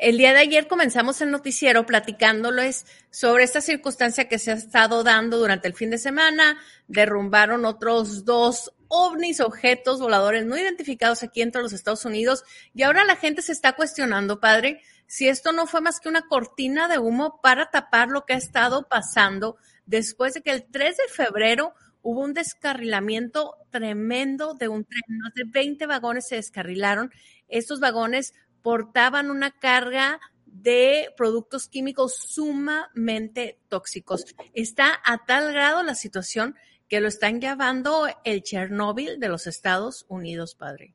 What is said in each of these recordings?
El día de ayer comenzamos el noticiero platicándoles sobre esta circunstancia que se ha estado dando durante el fin de semana. Derrumbaron otros dos ovnis, objetos voladores no identificados aquí entre los Estados Unidos. Y ahora la gente se está cuestionando, padre, si esto no fue más que una cortina de humo para tapar lo que ha estado pasando después de que el 3 de febrero hubo un descarrilamiento tremendo de un tren. Más de 20 vagones se descarrilaron. Estos vagones portaban una carga de productos químicos sumamente tóxicos. Está a tal grado la situación que lo están llevando el Chernóbil de los Estados Unidos, padre.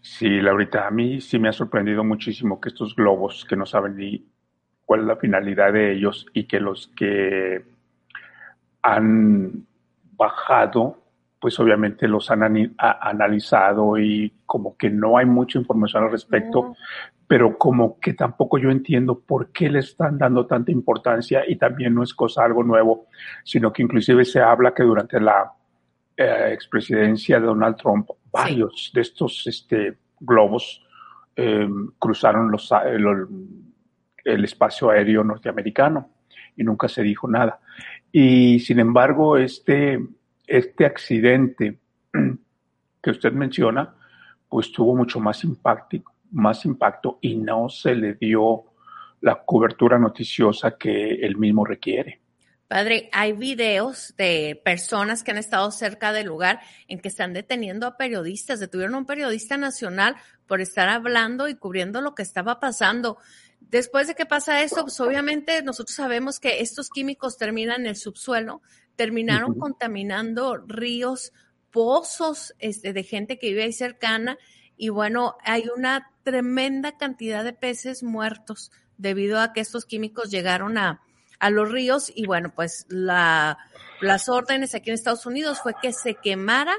Sí, Laurita, a mí sí me ha sorprendido muchísimo que estos globos que no saben ni cuál es la finalidad de ellos y que los que han bajado pues obviamente los han analizado y como que no hay mucha información al respecto, pero como que tampoco yo entiendo por qué le están dando tanta importancia y también no es cosa algo nuevo, sino que inclusive se habla que durante la eh, expresidencia de Donald Trump, varios de estos este, globos em, cruzaron los, el, el espacio aéreo norteamericano y nunca se dijo nada. Y sin embargo, este este accidente que usted menciona, pues tuvo mucho más impacto, más impacto y no se le dio la cobertura noticiosa que él mismo requiere. Padre, hay videos de personas que han estado cerca del lugar en que están deteniendo a periodistas. Detuvieron a un periodista nacional por estar hablando y cubriendo lo que estaba pasando. Después de que pasa esto, pues obviamente nosotros sabemos que estos químicos terminan en el subsuelo, terminaron contaminando ríos, pozos este, de gente que vive ahí cercana y bueno, hay una tremenda cantidad de peces muertos debido a que estos químicos llegaron a, a los ríos y bueno, pues la, las órdenes aquí en Estados Unidos fue que se quemara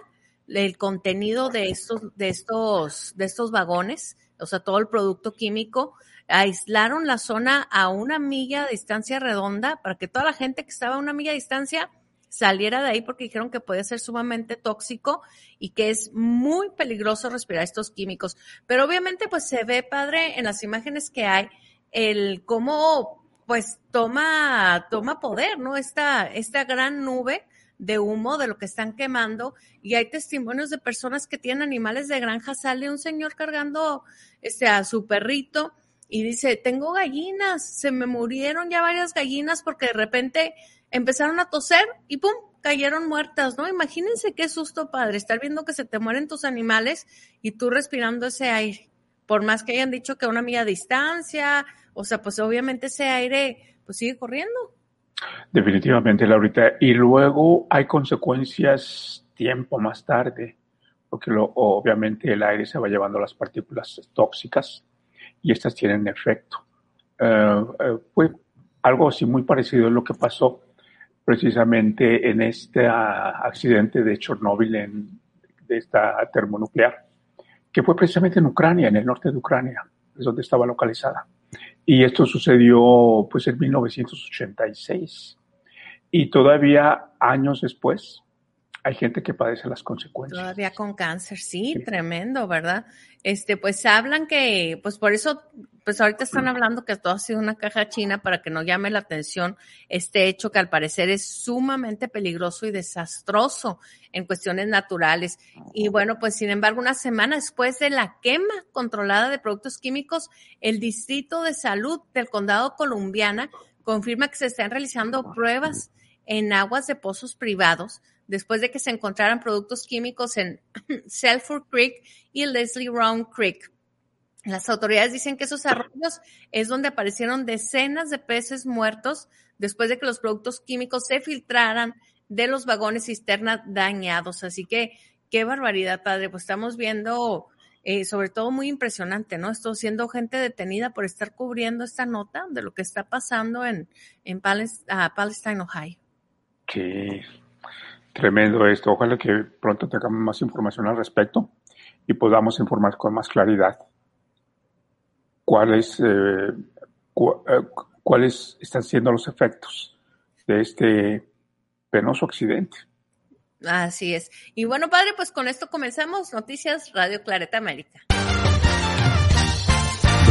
el contenido de estos, de estos, de estos vagones, o sea, todo el producto químico, aislaron la zona a una milla de distancia redonda para que toda la gente que estaba a una milla de distancia saliera de ahí porque dijeron que puede ser sumamente tóxico y que es muy peligroso respirar estos químicos. Pero obviamente pues se ve, padre, en las imágenes que hay, el cómo pues toma, toma poder, ¿no? Esta, esta gran nube de humo de lo que están quemando y hay testimonios de personas que tienen animales de granja. Sale un señor cargando este, a su perrito y dice, tengo gallinas, se me murieron ya varias gallinas porque de repente empezaron a toser y ¡pum! cayeron muertas, ¿no? Imagínense qué susto, padre, estar viendo que se te mueren tus animales y tú respirando ese aire. Por más que hayan dicho que a una milla distancia, o sea, pues obviamente ese aire pues sigue corriendo. Definitivamente, Laurita. Y luego hay consecuencias tiempo más tarde, porque lo, obviamente el aire se va llevando las partículas tóxicas y estas tienen efecto. Eh, eh, fue algo así muy parecido a lo que pasó precisamente en este ah, accidente de Chernóbil, en, de esta termonuclear, que fue precisamente en Ucrania, en el norte de Ucrania, es donde estaba localizada. Y esto sucedió pues en 1986. Y todavía años después, hay gente que padece las consecuencias. Todavía con cáncer, sí, tremendo, ¿verdad? Este, pues hablan que, pues por eso, pues ahorita están hablando que todo ha sido una caja china para que no llame la atención este hecho que al parecer es sumamente peligroso y desastroso en cuestiones naturales. Y bueno, pues sin embargo, una semana después de la quema controlada de productos químicos, el Distrito de Salud del Condado Columbiana confirma que se están realizando pruebas en aguas de pozos privados después de que se encontraran productos químicos en Selford Creek y Leslie Round Creek. Las autoridades dicen que esos arroyos es donde aparecieron decenas de peces muertos después de que los productos químicos se filtraran de los vagones cisterna dañados. Así que qué barbaridad, padre. Pues estamos viendo, eh, sobre todo muy impresionante, ¿no? Estoy siendo gente detenida por estar cubriendo esta nota de lo que está pasando en, en ah, Palestine, Ohio. Sí, Tremendo esto. Ojalá que pronto tengamos más información al respecto y podamos informar con más claridad cuáles, eh, eh, cuáles están siendo los efectos de este penoso accidente. Así es. Y bueno, padre, pues con esto comenzamos Noticias Radio Clareta América.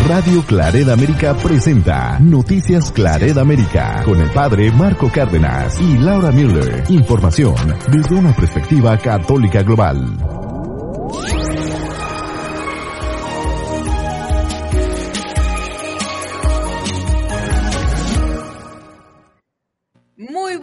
Radio Claret América presenta Noticias Claret América con el padre Marco Cárdenas y Laura Müller. Información desde una perspectiva católica global.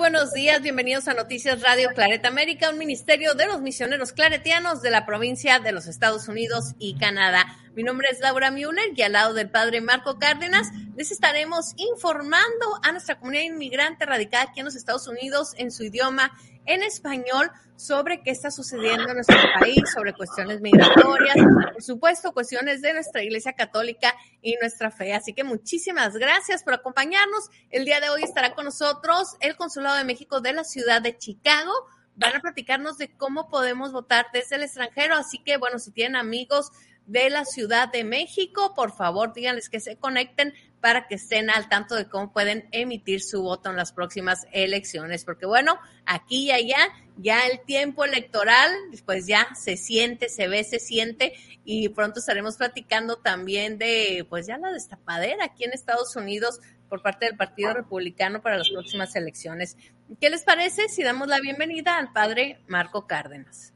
Buenos días, bienvenidos a Noticias Radio Claret América, un ministerio de los misioneros claretianos de la provincia de los Estados Unidos y Canadá. Mi nombre es Laura Müller y al lado del padre Marco Cárdenas les estaremos informando a nuestra comunidad inmigrante radicada aquí en los Estados Unidos en su idioma en español sobre qué está sucediendo en nuestro país, sobre cuestiones migratorias, por supuesto, cuestiones de nuestra Iglesia Católica y nuestra fe. Así que muchísimas gracias por acompañarnos. El día de hoy estará con nosotros el Consulado de México de la ciudad de Chicago. Van a platicarnos de cómo podemos votar desde el extranjero. Así que, bueno, si tienen amigos de la Ciudad de México. Por favor, díganles que se conecten para que estén al tanto de cómo pueden emitir su voto en las próximas elecciones. Porque bueno, aquí y allá, ya el tiempo electoral, pues ya se siente, se ve, se siente y pronto estaremos platicando también de, pues ya la destapadera aquí en Estados Unidos por parte del Partido Republicano para las próximas elecciones. ¿Qué les parece si damos la bienvenida al padre Marco Cárdenas?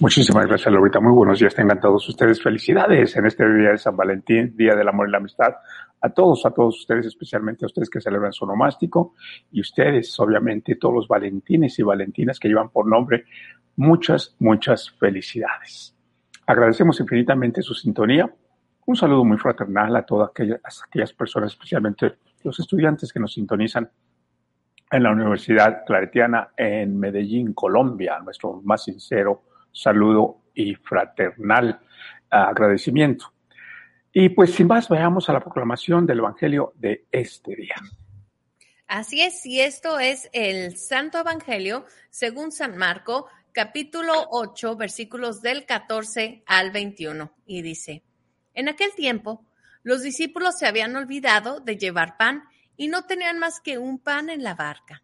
Muchísimas gracias, Lorita. Muy buenos días. Tengan todos ustedes felicidades en este día de San Valentín, Día del Amor y la Amistad. A todos, a todos ustedes, especialmente a ustedes que celebran su nomástico y ustedes, obviamente, todos los valentines y valentinas que llevan por nombre, muchas, muchas felicidades. Agradecemos infinitamente su sintonía. Un saludo muy fraternal a todas aquellas, aquellas personas, especialmente los estudiantes que nos sintonizan en la Universidad Claretiana en Medellín, Colombia. Nuestro más sincero saludo y fraternal agradecimiento. Y pues sin más, veamos a la proclamación del Evangelio de este día. Así es, y esto es el Santo Evangelio según San Marco, capítulo 8, versículos del 14 al 21. Y dice, en aquel tiempo, los discípulos se habían olvidado de llevar pan y no tenían más que un pan en la barca.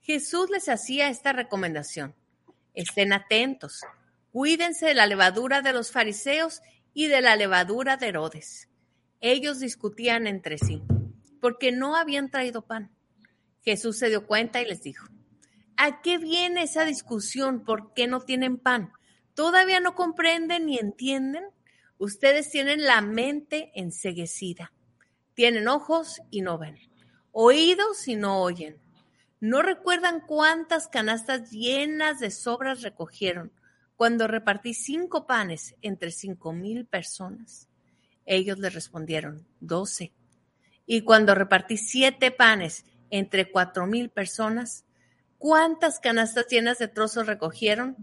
Jesús les hacía esta recomendación. Estén atentos Cuídense de la levadura de los fariseos y de la levadura de Herodes. Ellos discutían entre sí, porque no habían traído pan. Jesús se dio cuenta y les dijo, ¿a qué viene esa discusión? ¿Por qué no tienen pan? ¿Todavía no comprenden ni entienden? Ustedes tienen la mente enseguecida. Tienen ojos y no ven, oídos y no oyen. ¿No recuerdan cuántas canastas llenas de sobras recogieron? Cuando repartí cinco panes entre cinco mil personas? Ellos le respondieron, doce. Y cuando repartí siete panes entre cuatro mil personas, ¿cuántas canastas llenas de trozos recogieron?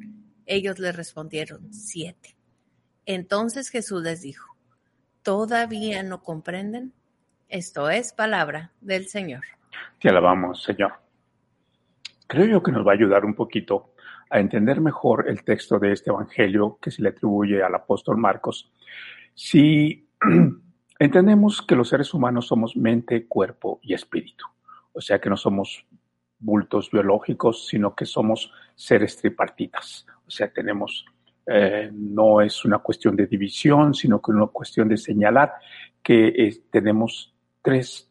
Ellos le respondieron, siete. Entonces Jesús les dijo, ¿todavía no comprenden? Esto es palabra del Señor. Te alabamos, Señor. Creo yo que nos va a ayudar un poquito a entender mejor el texto de este Evangelio que se le atribuye al apóstol Marcos, si entendemos que los seres humanos somos mente, cuerpo y espíritu, o sea que no somos bultos biológicos, sino que somos seres tripartitas, o sea, tenemos, eh, no es una cuestión de división, sino que una cuestión de señalar que eh, tenemos tres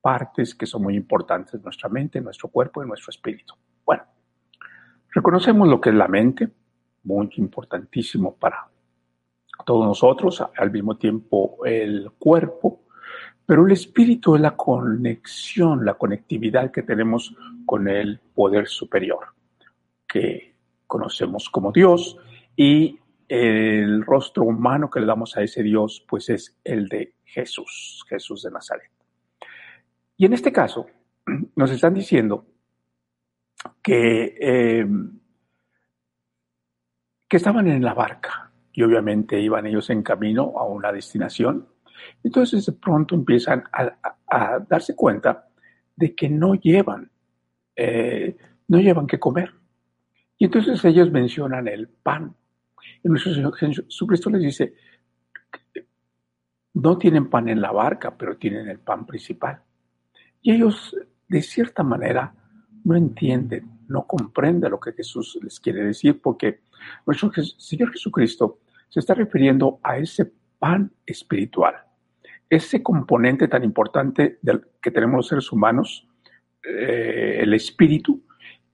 partes que son muy importantes, nuestra mente, nuestro cuerpo y nuestro espíritu. Bueno, Reconocemos lo que es la mente, muy importantísimo para todos nosotros, al mismo tiempo el cuerpo, pero el espíritu es la conexión, la conectividad que tenemos con el poder superior, que conocemos como Dios, y el rostro humano que le damos a ese Dios, pues es el de Jesús, Jesús de Nazaret. Y en este caso, nos están diciendo que, eh, que estaban en la barca y obviamente iban ellos en camino a una destinación. Entonces de pronto empiezan a, darse cuenta de que no llevan, eh, no llevan que comer. Y entonces ellos mencionan el pan. Y nuestro Señor Jesucristo les dice, no tienen pan en la barca, pero tienen el pan principal. Y ellos, de cierta manera, no entienden, no comprenden lo que Jesús les quiere decir, porque nuestro Señor Jesucristo se está refiriendo a ese pan espiritual, ese componente tan importante del, que tenemos los seres humanos, eh, el espíritu,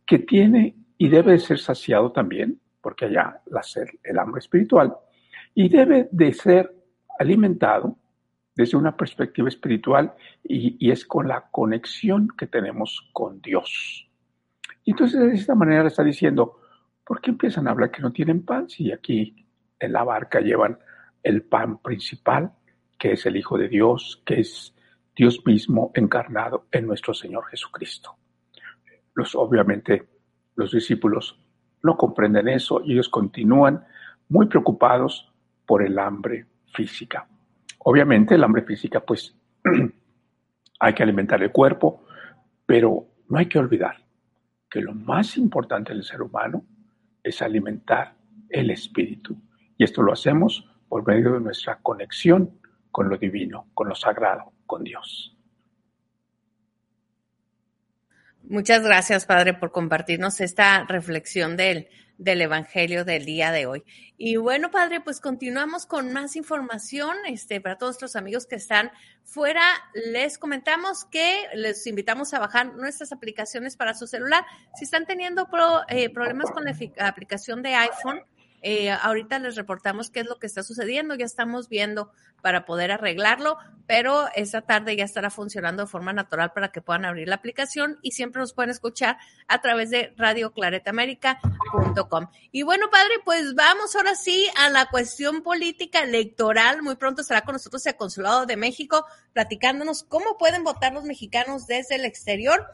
que tiene y debe ser saciado también, porque allá la el hambre espiritual, y debe de ser alimentado desde una perspectiva espiritual y, es con la conexión que tenemos con Dios. Y entonces de esta manera le está diciendo, ¿por qué empiezan a hablar que no tienen pan si aquí en la barca llevan el pan principal, que es el Hijo de Dios, que es Dios mismo encarnado en nuestro Señor Jesucristo? Los, obviamente, los discípulos no comprenden eso y ellos continúan muy preocupados por el hambre física. Obviamente el hambre física, pues hay que alimentar el cuerpo, pero no hay que olvidar que lo más importante del ser humano es alimentar el espíritu. Y esto lo hacemos por medio de nuestra conexión con lo divino, con lo sagrado, con Dios. Muchas gracias, Padre, por compartirnos esta reflexión del, del Evangelio del día de hoy. Y bueno, Padre, pues continuamos con más información. Este, para todos los amigos que están fuera, les comentamos que les invitamos a bajar nuestras aplicaciones para su celular. Si están teniendo eh, problemas con la aplicación de iPhone, eh, ahorita les reportamos qué es lo que está sucediendo, ya estamos viendo para poder arreglarlo, pero esta tarde ya estará funcionando de forma natural para que puedan abrir la aplicación y siempre nos pueden escuchar a través de radioclaretamérica.com. Y bueno, padre, pues vamos ahora sí a la cuestión política electoral. Muy pronto estará con nosotros el Consulado de México platicándonos cómo pueden votar los mexicanos desde el exterior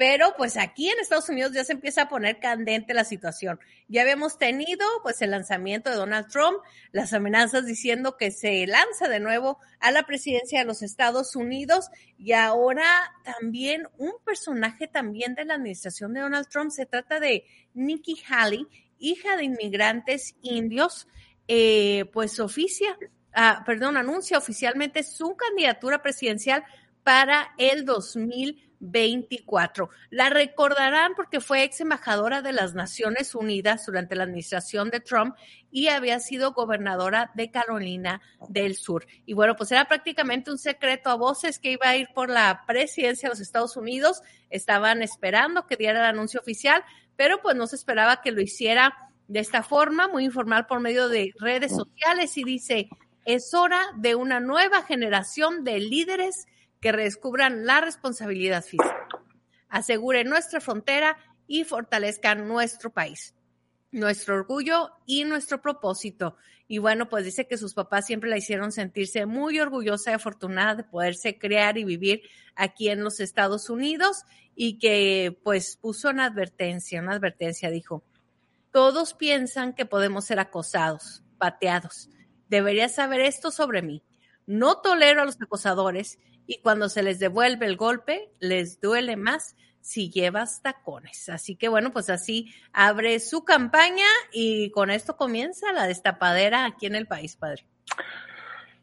pero pues aquí en Estados Unidos ya se empieza a poner candente la situación. Ya habíamos tenido pues el lanzamiento de Donald Trump, las amenazas diciendo que se lanza de nuevo a la presidencia de los Estados Unidos y ahora también un personaje también de la administración de Donald Trump, se trata de Nikki Haley, hija de inmigrantes indios, eh, pues oficia, ah, perdón, anuncia oficialmente su candidatura presidencial para el 2020 24. La recordarán porque fue ex embajadora de las Naciones Unidas durante la administración de Trump y había sido gobernadora de Carolina del Sur. Y bueno, pues era prácticamente un secreto a voces que iba a ir por la presidencia de los Estados Unidos. Estaban esperando que diera el anuncio oficial, pero pues no se esperaba que lo hiciera de esta forma, muy informal por medio de redes sociales y dice, es hora de una nueva generación de líderes que redescubran la responsabilidad física, aseguren nuestra frontera y fortalezcan nuestro país, nuestro orgullo y nuestro propósito. Y bueno, pues dice que sus papás siempre la hicieron sentirse muy orgullosa y afortunada de poderse crear y vivir aquí en los Estados Unidos y que pues puso una advertencia, una advertencia, dijo, todos piensan que podemos ser acosados, pateados. Deberías saber esto sobre mí. No tolero a los acosadores y cuando se les devuelve el golpe, les duele más si llevas tacones. Así que bueno, pues así abre su campaña y con esto comienza la destapadera aquí en el país, padre.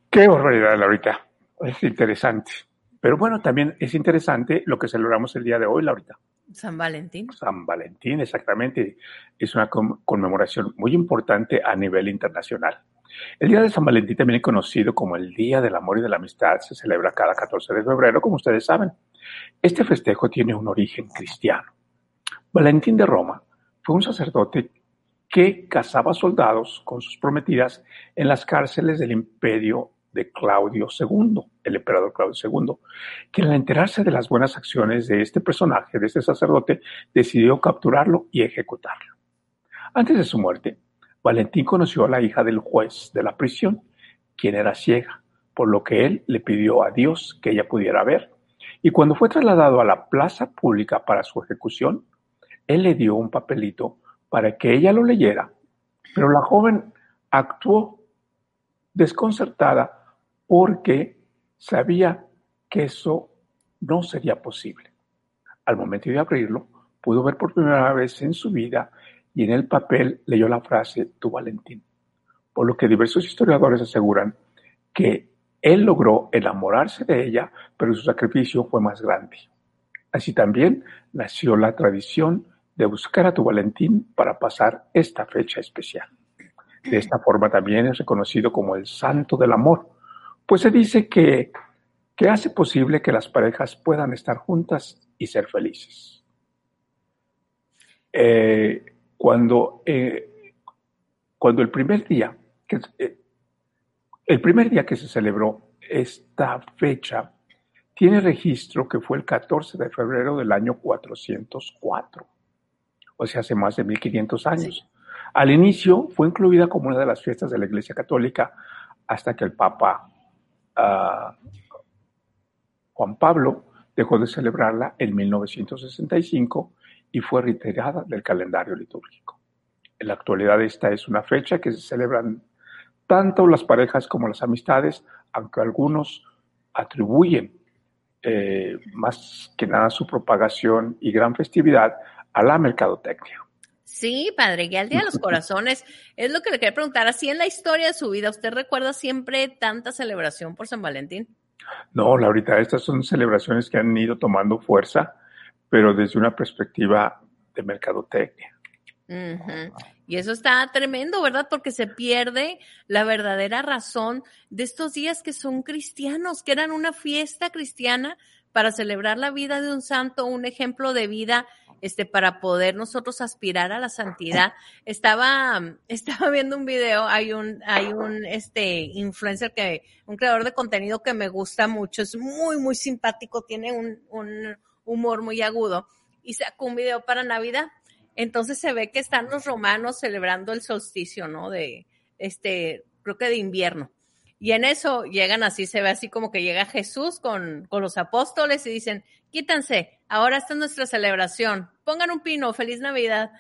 Qué barbaridad, Laurita. Es interesante. Pero bueno, también es interesante lo que celebramos el día de hoy, Laurita. San Valentín. San Valentín, exactamente. Es una conmemoración muy importante a nivel internacional. El Día de San Valentín, también conocido como el Día del Amor y de la Amistad, se celebra cada 14 de febrero, como ustedes saben. Este festejo tiene un origen cristiano. Valentín de Roma fue un sacerdote que cazaba soldados con sus prometidas en las cárceles del imperio de Claudio II, el emperador Claudio II, que al enterarse de las buenas acciones de este personaje, de este sacerdote, decidió capturarlo y ejecutarlo. Antes de su muerte, Valentín conoció a la hija del juez de la prisión, quien era ciega, por lo que él le pidió a Dios que ella pudiera ver. Y cuando fue trasladado a la plaza pública para su ejecución, él le dio un papelito para que ella lo leyera, pero la joven actuó desconcertada porque sabía que eso no sería posible. Al momento de abrirlo, pudo ver por primera vez en su vida y en el papel leyó la frase tu Valentín, por lo que diversos historiadores aseguran que él logró enamorarse de ella, pero su sacrificio fue más grande. Así también nació la tradición de buscar a tu Valentín para pasar esta fecha especial. De esta forma también es reconocido como el santo del amor, pues se dice que que hace posible que las parejas puedan estar juntas y ser felices. Eh, cuando, eh, cuando el primer día, que, eh, el primer día que se celebró esta fecha, tiene registro que fue el 14 de febrero del año 404, o sea, hace más de 1500 años. Al inicio fue incluida como una de las fiestas de la Iglesia Católica hasta que el Papa uh, Juan Pablo dejó de celebrarla en 1965 y fue retirada del calendario litúrgico. En la actualidad esta es una fecha que se celebran tanto las parejas como las amistades, aunque algunos atribuyen eh, más que nada su propagación y gran festividad a la mercadotecnia. Sí, padre, ya el Día de los Corazones es lo que le quería preguntar. Así en la historia de su vida, ¿usted recuerda siempre tanta celebración por San Valentín? No, Laurita, estas son celebraciones que han ido tomando fuerza, pero desde una perspectiva de mercadotecnia. Y eso está tremendo, ¿verdad? Porque se pierde la verdadera razón de estos días que son cristianos, que eran una fiesta cristiana para celebrar la vida de un santo, un ejemplo de vida este, para poder nosotros aspirar a la santidad. Estaba, estaba viendo un video, hay un, hay un, este, influencer que, un creador de contenido que me gusta mucho, es muy, muy simpático, tiene un, un humor muy agudo y sacó un video para Navidad. Entonces se ve que están los romanos celebrando el solsticio, ¿no? De, este, creo que de invierno. Y en eso llegan así, se ve así como que llega Jesús con, con los apóstoles y dicen, quítanse, ahora está nuestra celebración, pongan un pino, feliz Navidad.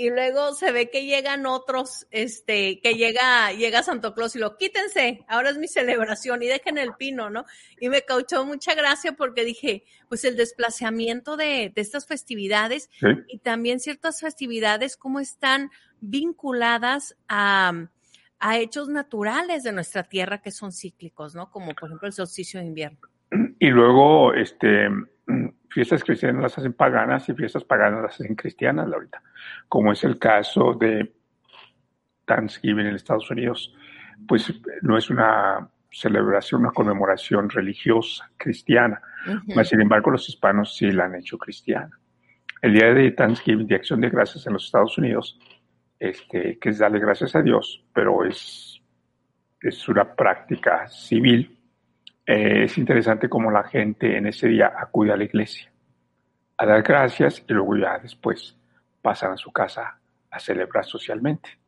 Y luego se ve que llegan otros, este, que llega, llega Santo Claus y lo quítense, ahora es mi celebración y dejen el pino, ¿no? Y me causó mucha gracia porque dije, pues el desplazamiento de, de estas festividades y también ciertas festividades, cómo están vinculadas a, a hechos naturales de nuestra tierra que son cíclicos, ¿no? Como por ejemplo el solsticio de invierno. Y luego, este, fiestas cristianas las hacen paganas y fiestas paganas las hacen cristianas, ahorita, como es el caso de Thanksgiving en Estados Unidos, pues no es una celebración, una conmemoración religiosa cristiana, sin embargo los hispanos sí la han hecho cristiana. El día de Thanksgiving, de Acción de Gracias en los Estados Unidos, este, que es darle gracias a Dios, pero es, es una práctica civil. Eh, es interesante cómo la gente en ese día acude a la iglesia a dar gracias y luego ya después pasan a su casa a celebrar socialmente.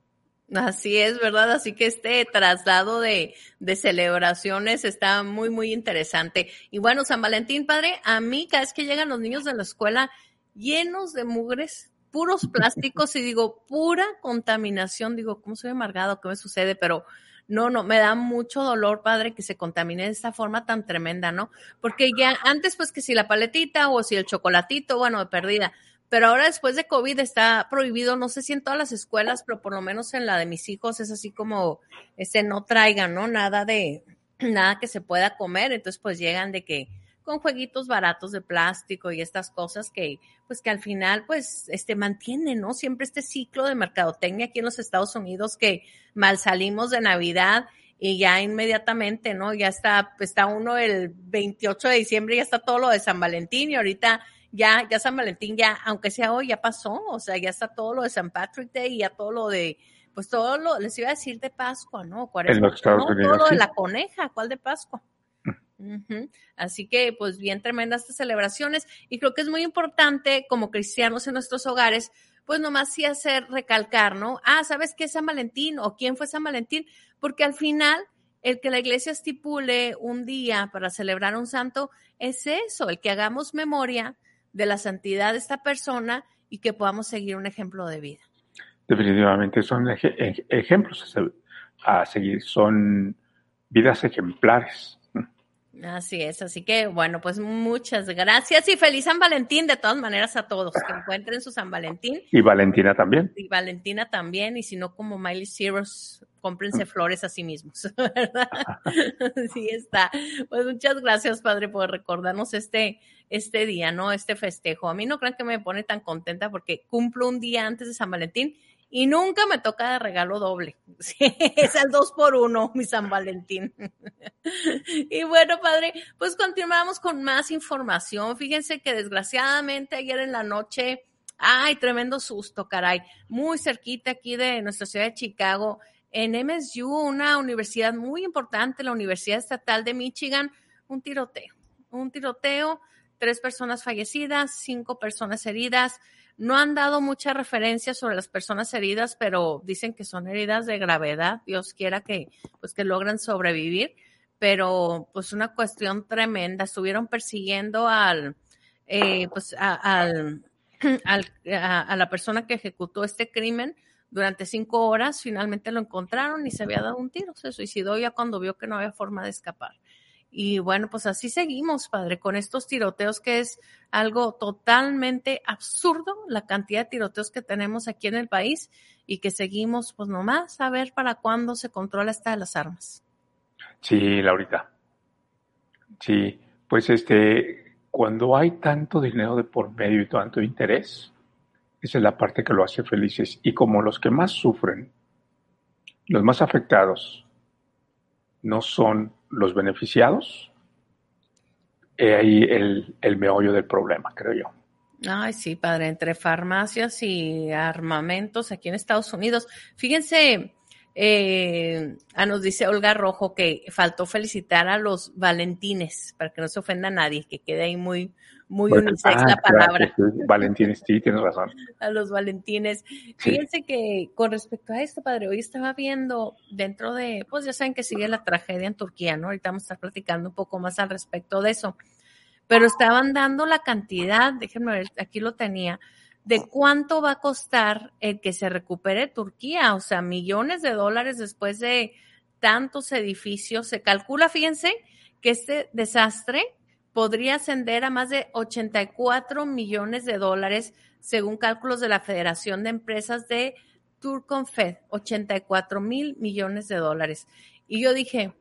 Así es, ¿verdad? Así que este traslado de, celebraciones está muy, muy interesante. Y bueno, San Valentín, padre, a mí cada vez que llegan los niños de la escuela llenos de mugres, puros plásticos y digo, pura contaminación, digo, ¿cómo soy amargado? ¿Qué me sucede? Pero no, no, me da mucho dolor, padre, que se contamine de esta forma tan tremenda, ¿no? Porque ya antes, pues que si la paletita o si el chocolatito, bueno, de perdida. Pero ahora después de COVID está prohibido, no sé si en todas las escuelas, pero por lo menos en la de mis hijos es así como, este, no traigan, ¿no? Nada de, nada que se pueda comer. Entonces, pues llegan de que, con jueguitos baratos de plástico y estas cosas que, pues que al final, pues, este, mantienen, ¿no? Siempre este ciclo de mercadotecnia aquí en los Estados Unidos que mal salimos de Navidad y ya inmediatamente, ¿no? Ya está, está uno el 28 de diciembre, ya está todo lo de San Valentín y ahorita ya, ya San Valentín ya, aunque sea hoy, ya pasó, o sea, ya está todo lo de San Patrick Day y ya todo lo de, pues todo lo, les iba a decir de Pascua, ¿no? en los Estados Unidos. Todo lo de la coneja, ¿cuál de Pascua? Así que, pues bien tremendas estas celebraciones y creo que es muy importante como cristianos en nuestros hogares, pues nomás sí hacer recalcar, ¿no? Ah, ¿sabes qué es San Valentín o quién fue San Valentín? Porque al final el que la iglesia estipule un día para celebrar un santo es eso, el que hagamos memoria de la santidad de esta persona y que podamos seguir un ejemplo de vida. Definitivamente son ejemplos a seguir, son vidas ejemplares. Así es, así que bueno, pues muchas gracias y feliz San Valentín de todas maneras a todos que encuentren su San Valentín. Y Valentina también. Y Valentina también, y si no como Miley Cyrus, cómprense flores a sí mismos, ¿verdad? Así está. Pues muchas gracias, Padre, por recordarnos este, este día, ¿no? Este festejo. A mí no crean que me pone tan contenta porque cumplo un día antes de San Valentín y nunca me toca de regalo doble. es el dos por uno, mi San Valentín. y bueno, padre, pues continuamos con más información. Fíjense que desgraciadamente ayer en la noche, ay, tremendo susto, caray, muy cerquita aquí de nuestra ciudad de Chicago, en MSU, una universidad muy importante, la Universidad Estatal de Michigan, un tiroteo, un tiroteo, tres personas fallecidas, cinco personas heridas. No han dado mucha referencia sobre las personas heridas, pero dicen que son heridas de gravedad. Dios quiera que, pues, que logren sobrevivir. Pero, pues, una cuestión tremenda. Estuvieron persiguiendo al, eh, pues, al, a la persona que ejecutó este crimen durante cinco horas. Finalmente lo encontraron y se había dado un tiro. Se suicidó ya cuando vio que no había forma de escapar. Y bueno, pues así seguimos, padre, con estos tiroteos que es algo totalmente absurdo, la cantidad de tiroteos que tenemos aquí en el país y que seguimos pues nomás a ver para cuándo se controla esta de las armas. Sí, Laurita. Sí, pues este, cuando hay tanto dinero de por medio y tanto interés, esa es la parte que lo hace felices. Y como los que más sufren, los más afectados, no son los beneficiados, he ahí el, el meollo del problema, creo yo. Ay, sí, padre, entre farmacias y armamentos aquí en Estados Unidos. Fíjense, eh, ah, nos dice Olga Rojo que faltó felicitar a los Valentines, para que no se ofenda a nadie, que quede ahí muy, muy unisex la ah, palabra. Valentines, sí, tienes razón. a los Valentines. Fíjense que con respecto a esto, padre, hoy estaba viendo dentro de, pues ya saben que sigue la tragedia en Turquía, ¿no? Ahorita vamos a estar platicando un poco más al respecto de eso. Pero estaban dando la cantidad, déjenme ver, aquí lo tenía, de cuánto va a costar el que se recupere Turquía, o sea, millones de dólares después de tantos edificios. Se calcula, fíjense, que este desastre podría ascender a más de 84 millones de dólares, según cálculos de la Federación de Empresas de Turconfed, 84 mil millones de dólares. Y yo dije,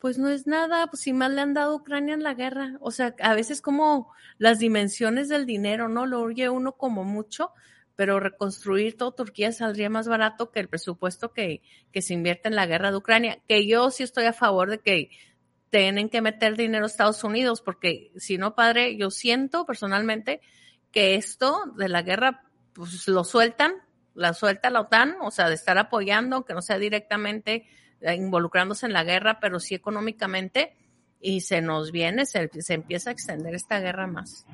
pues no es nada, pues si más le han dado a Ucrania en la guerra. O sea, a veces como las dimensiones del dinero, ¿no? Lo oye uno como mucho, pero reconstruir todo Turquía saldría más barato que el presupuesto que, que se invierte en la guerra de Ucrania. Que yo sí estoy a favor de que tienen que meter dinero a Estados Unidos, porque si no, padre, yo siento personalmente que esto de la guerra, pues lo sueltan, la suelta la OTAN, o sea, de estar apoyando, que no sea directamente involucrándose en la guerra, pero sí económicamente, y se nos viene, se, empieza a extender esta guerra más.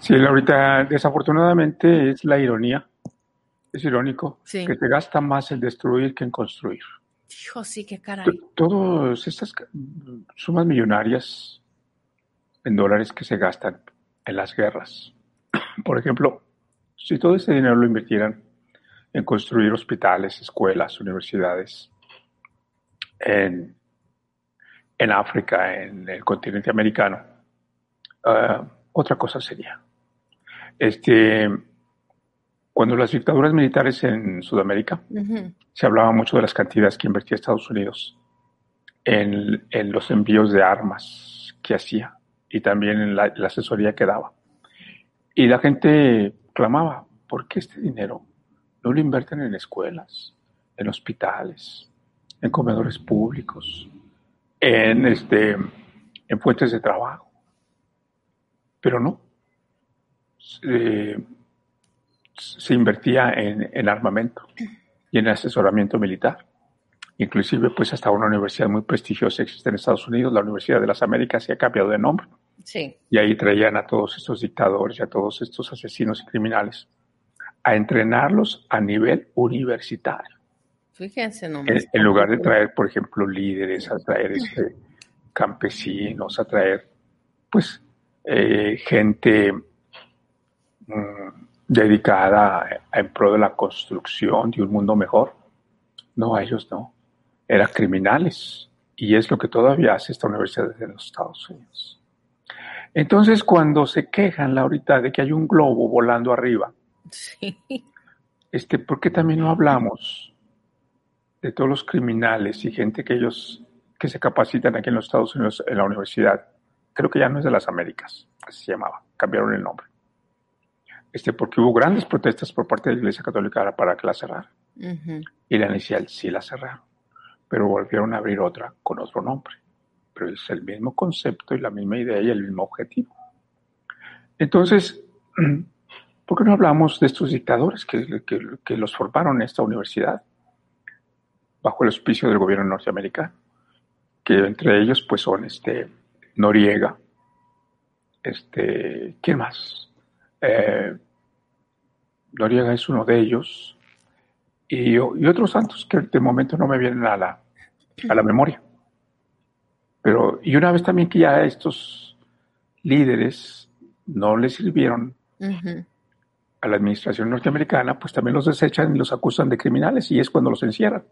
Sí, ahorita desafortunadamente es la ironía, es irónico, que te gasta más el destruir que en construir. Hijo, sí, qué caray. Todas estas sumas millonarias en dólares que se gastan en las guerras. Por ejemplo, si todo ese dinero lo invirtieran en construir hospitales, escuelas, universidades, en, en África, en el continente americano, ah, otra cosa sería. Este, cuando las dictaduras militares en Sudamérica, se hablaba mucho de las cantidades que invertía Estados Unidos en, en los envíos de armas que hacía y también en la, la, asesoría que daba. Y la gente clamaba, ¿por qué este dinero no lo invierten en escuelas, en hospitales, en comedores públicos, en, este, en fuentes de trabajo. Pero no. se invertía en, en, armamento y en asesoramiento militar. Inclusive, pues hasta una universidad muy prestigiosa existe en Estados Unidos, la Universidad de las Américas, se ha cambiado de nombre. Sí. Y ahí traían a todos estos dictadores y a todos estos asesinos y criminales a entrenarlos a nivel universitario. Fíjense En, lugar de traer, por ejemplo, líderes, a traer este, campesinos, a traer, pues, eh, gente mm, dedicada en pro de la construcción de un mundo mejor. No, a ellos no. Eran criminales. Y es lo que todavía hace esta universidad de los Estados Unidos. Entonces, cuando se quejan, Laurita, de que hay un globo volando arriba, sí. este, ¿por qué también no hablamos de todos los criminales y gente que ellos que se capacitan aquí en los Estados Unidos en la universidad, creo que ya no es de las Américas, así se llamaba, cambiaron el nombre. Este, porque hubo grandes protestas por parte de la Iglesia Católica para que la cerrara. Y la inicial sí la cerraron, pero volvieron a abrir otra con otro nombre. Pero es el mismo concepto y la misma idea y el mismo objetivo. Entonces, ¿por qué no hablamos de estos dictadores que, que los formaron en esta universidad bajo el auspicio del gobierno norteamericano? Que entre ellos pues son este Noriega, este, ¿quién más? Eh, Noriega es uno de ellos y, y, otros santos que de momento no me vienen a la, a la memoria. Pero, y una vez también que ya estos líderes no les sirvieron a la administración norteamericana, pues también los desechan y los acusan de criminales y es cuando los encierran.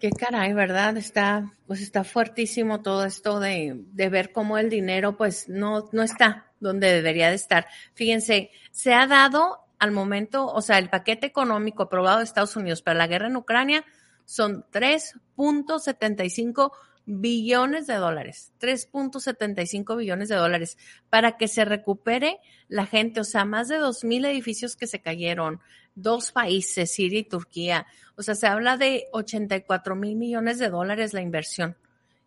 Qué caray, ¿verdad? Está, pues está fuertísimo todo esto de, de, ver cómo el dinero, pues no, no está donde debería de estar. Fíjense, se ha dado al momento, o sea, el paquete económico aprobado de Estados Unidos para la guerra en Ucrania son 3.75 billones de dólares, 3.75 billones de dólares para que se recupere la gente, o sea, más de 2.000 edificios que se cayeron, dos países, Siria y Turquía, o sea, se habla de 84 mil millones de dólares la inversión.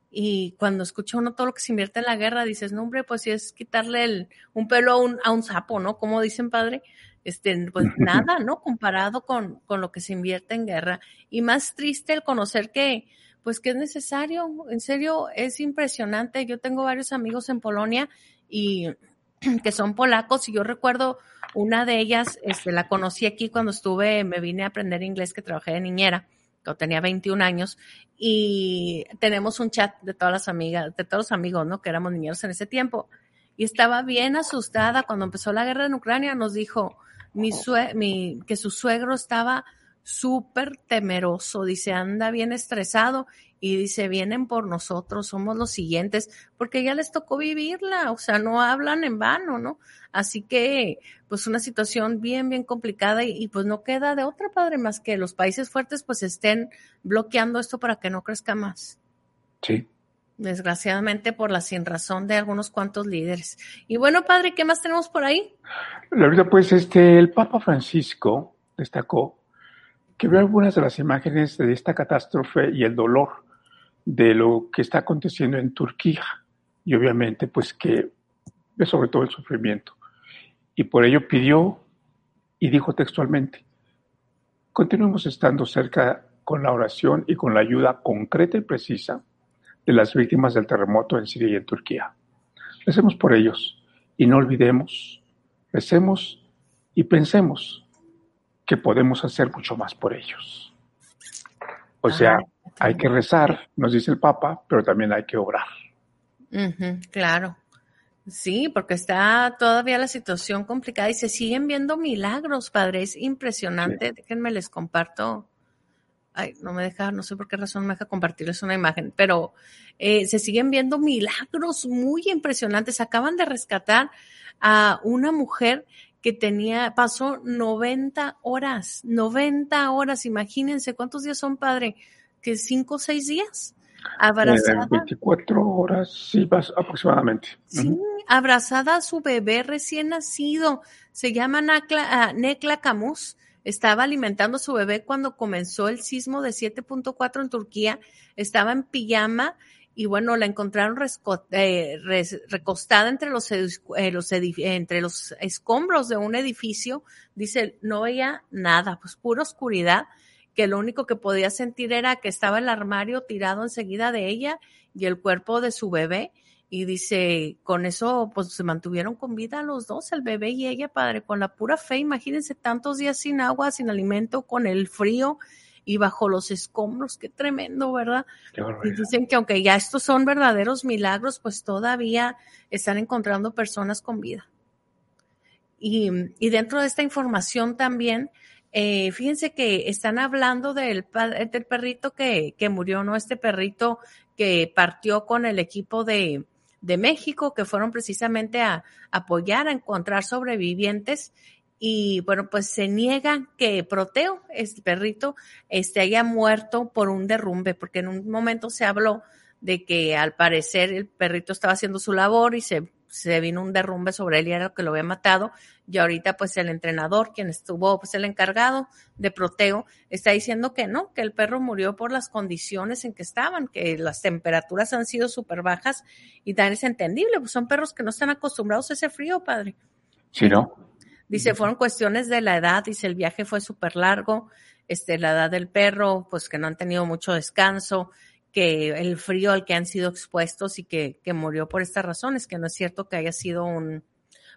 Y cuando escucha uno todo lo que se invierte en la guerra, dices, no, hombre, pues si es quitarle el, un pelo a un, a un sapo, ¿no? Como dicen, padre, este, pues nada, ¿no? Comparado con, con lo que se invierte en guerra. Y más triste el conocer que, pues que es necesario. En serio, es impresionante. Yo tengo varios amigos en Polonia y que son polacos y yo recuerdo una de ellas, este, la conocí aquí cuando estuve, me vine a aprender inglés que trabajé de niñera, cuando tenía 21 años y tenemos un chat de todas las amigas, de todos los amigos, ¿no? Que éramos niñeros en ese tiempo. Y estaba bien asustada cuando empezó la guerra en Ucrania, nos dijo mi, mi que su suegro estaba súper temeroso, dice, anda bien estresado y dice, vienen por nosotros, somos los siguientes, porque ya les tocó vivirla, o sea, no hablan en vano, ¿no? Así que, pues una situación bien, bien complicada y, pues no queda de otra, padre, más que los países fuertes pues estén bloqueando esto para que no crezca más. Sí. Desgraciadamente por la sin razón de algunos cuantos líderes. Y bueno, padre, ¿qué más tenemos por ahí? La verdad, pues este, el Papa Francisco destacó que vio algunas de las imágenes de esta catástrofe y el dolor de lo que está aconteciendo en Turquía y obviamente pues que ve sobre todo el sufrimiento. Y por ello pidió y dijo textualmente, continuemos estando cerca con la oración y con la ayuda concreta y precisa de las víctimas del terremoto en Siria y en Turquía. Recemos por ellos y no olvidemos, recemos y pensemos que podemos hacer mucho más por ellos. O sea, hay que rezar, nos dice el Papa, pero también hay que obrar. claro. Sí, porque está todavía la situación complicada y se siguen viendo milagros, padre. Es impresionante. Déjenme les comparto. Ay, no me deja, no sé por qué razón me deja compartirles una imagen, pero eh, se siguen viendo milagros muy impresionantes. Acaban de rescatar a una mujer que tenía, pasó 90 horas, 90 horas, imagínense cuántos días son, padre, que cinco o seis días. Abrazada. 24 horas, sí, aproximadamente. Sí, abrazada a su bebé recién nacido. Se llama Necla, Necla Camus. Estaba alimentando a su bebé cuando comenzó el sismo de 7.4 en Turquía. Estaba en pijama y bueno, la encontraron eh, recostada entre los, eh, los entre los escombros de un edificio. Dice, no veía nada, pues pura oscuridad, que lo único que podía sentir era que estaba el armario tirado enseguida de ella y el cuerpo de su bebé. Y dice, con eso pues se mantuvieron con vida los dos, el bebé y ella, padre, con la pura fe, imagínense tantos días sin agua, sin alimento, con el frío y bajo los escombros, qué tremendo, ¿verdad? y dicen que aunque ya estos son verdaderos milagros, pues todavía están encontrando personas con vida. Y, y dentro de esta información también, eh, fíjense que están hablando del, del perrito que, que murió, ¿no? Este perrito que partió con el equipo de, de México, que fueron precisamente a apoyar, a encontrar sobrevivientes y bueno, pues se niega que Proteo, este perrito, este haya muerto por un derrumbe, porque en un momento se habló de que al parecer el perrito estaba haciendo su labor y se se vino un derrumbe sobre él y era lo que lo había matado. Y ahorita pues el entrenador, quien estuvo pues el encargado de proteo, está diciendo que no, que el perro murió por las condiciones en que estaban, que las temperaturas han sido súper bajas y también es entendible, pues son perros que no están acostumbrados a ese frío, padre. Sí, ¿no? Dice, fueron cuestiones de la edad, dice, el viaje fue súper largo, este, la edad del perro, pues que no han tenido mucho descanso, que el frío al que han sido expuestos y que, que murió por estas razones, que no es cierto que haya sido un,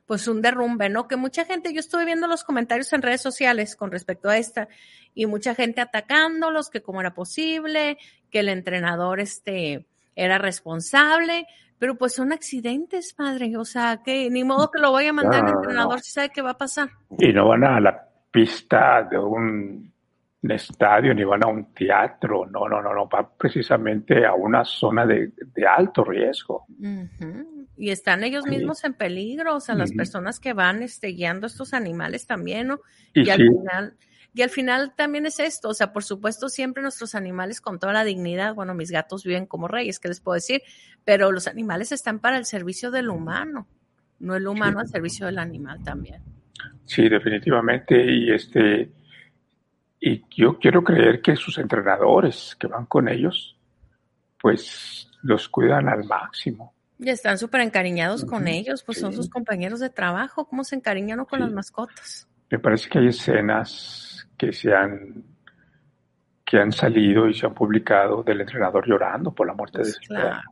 pues un derrumbe, ¿no? Que mucha gente, yo estuve viendo los comentarios en redes sociales con respecto a esta, y mucha gente atacándolos, que cómo era posible, que el entrenador este era responsable, pero pues son accidentes, padre, o sea, que ni modo que lo vaya a mandar al entrenador si sabe qué va a pasar. Y no van a la pista de un un estadio ni van a un teatro, no, no, no, no, va precisamente a una zona de, alto riesgo. Y están ellos mismos en peligro, o sea, las personas que van este, guiando estos animales también, ¿no? Y, al final, y al final también es esto, o sea, por supuesto siempre nuestros animales con toda la dignidad, bueno, mis gatos viven como reyes, ¿qué les puedo decir? Pero los animales están para el servicio del humano, no el humano al servicio del animal también. Sí, definitivamente, y este y yo quiero creer que sus entrenadores que van con ellos, pues los cuidan al máximo. Y están súper encariñados con ellos, pues son sus compañeros de trabajo, ¿cómo se encariñan con las mascotas? Me parece que hay escenas que se han que han salido y se han publicado del entrenador llorando por la muerte de su claro.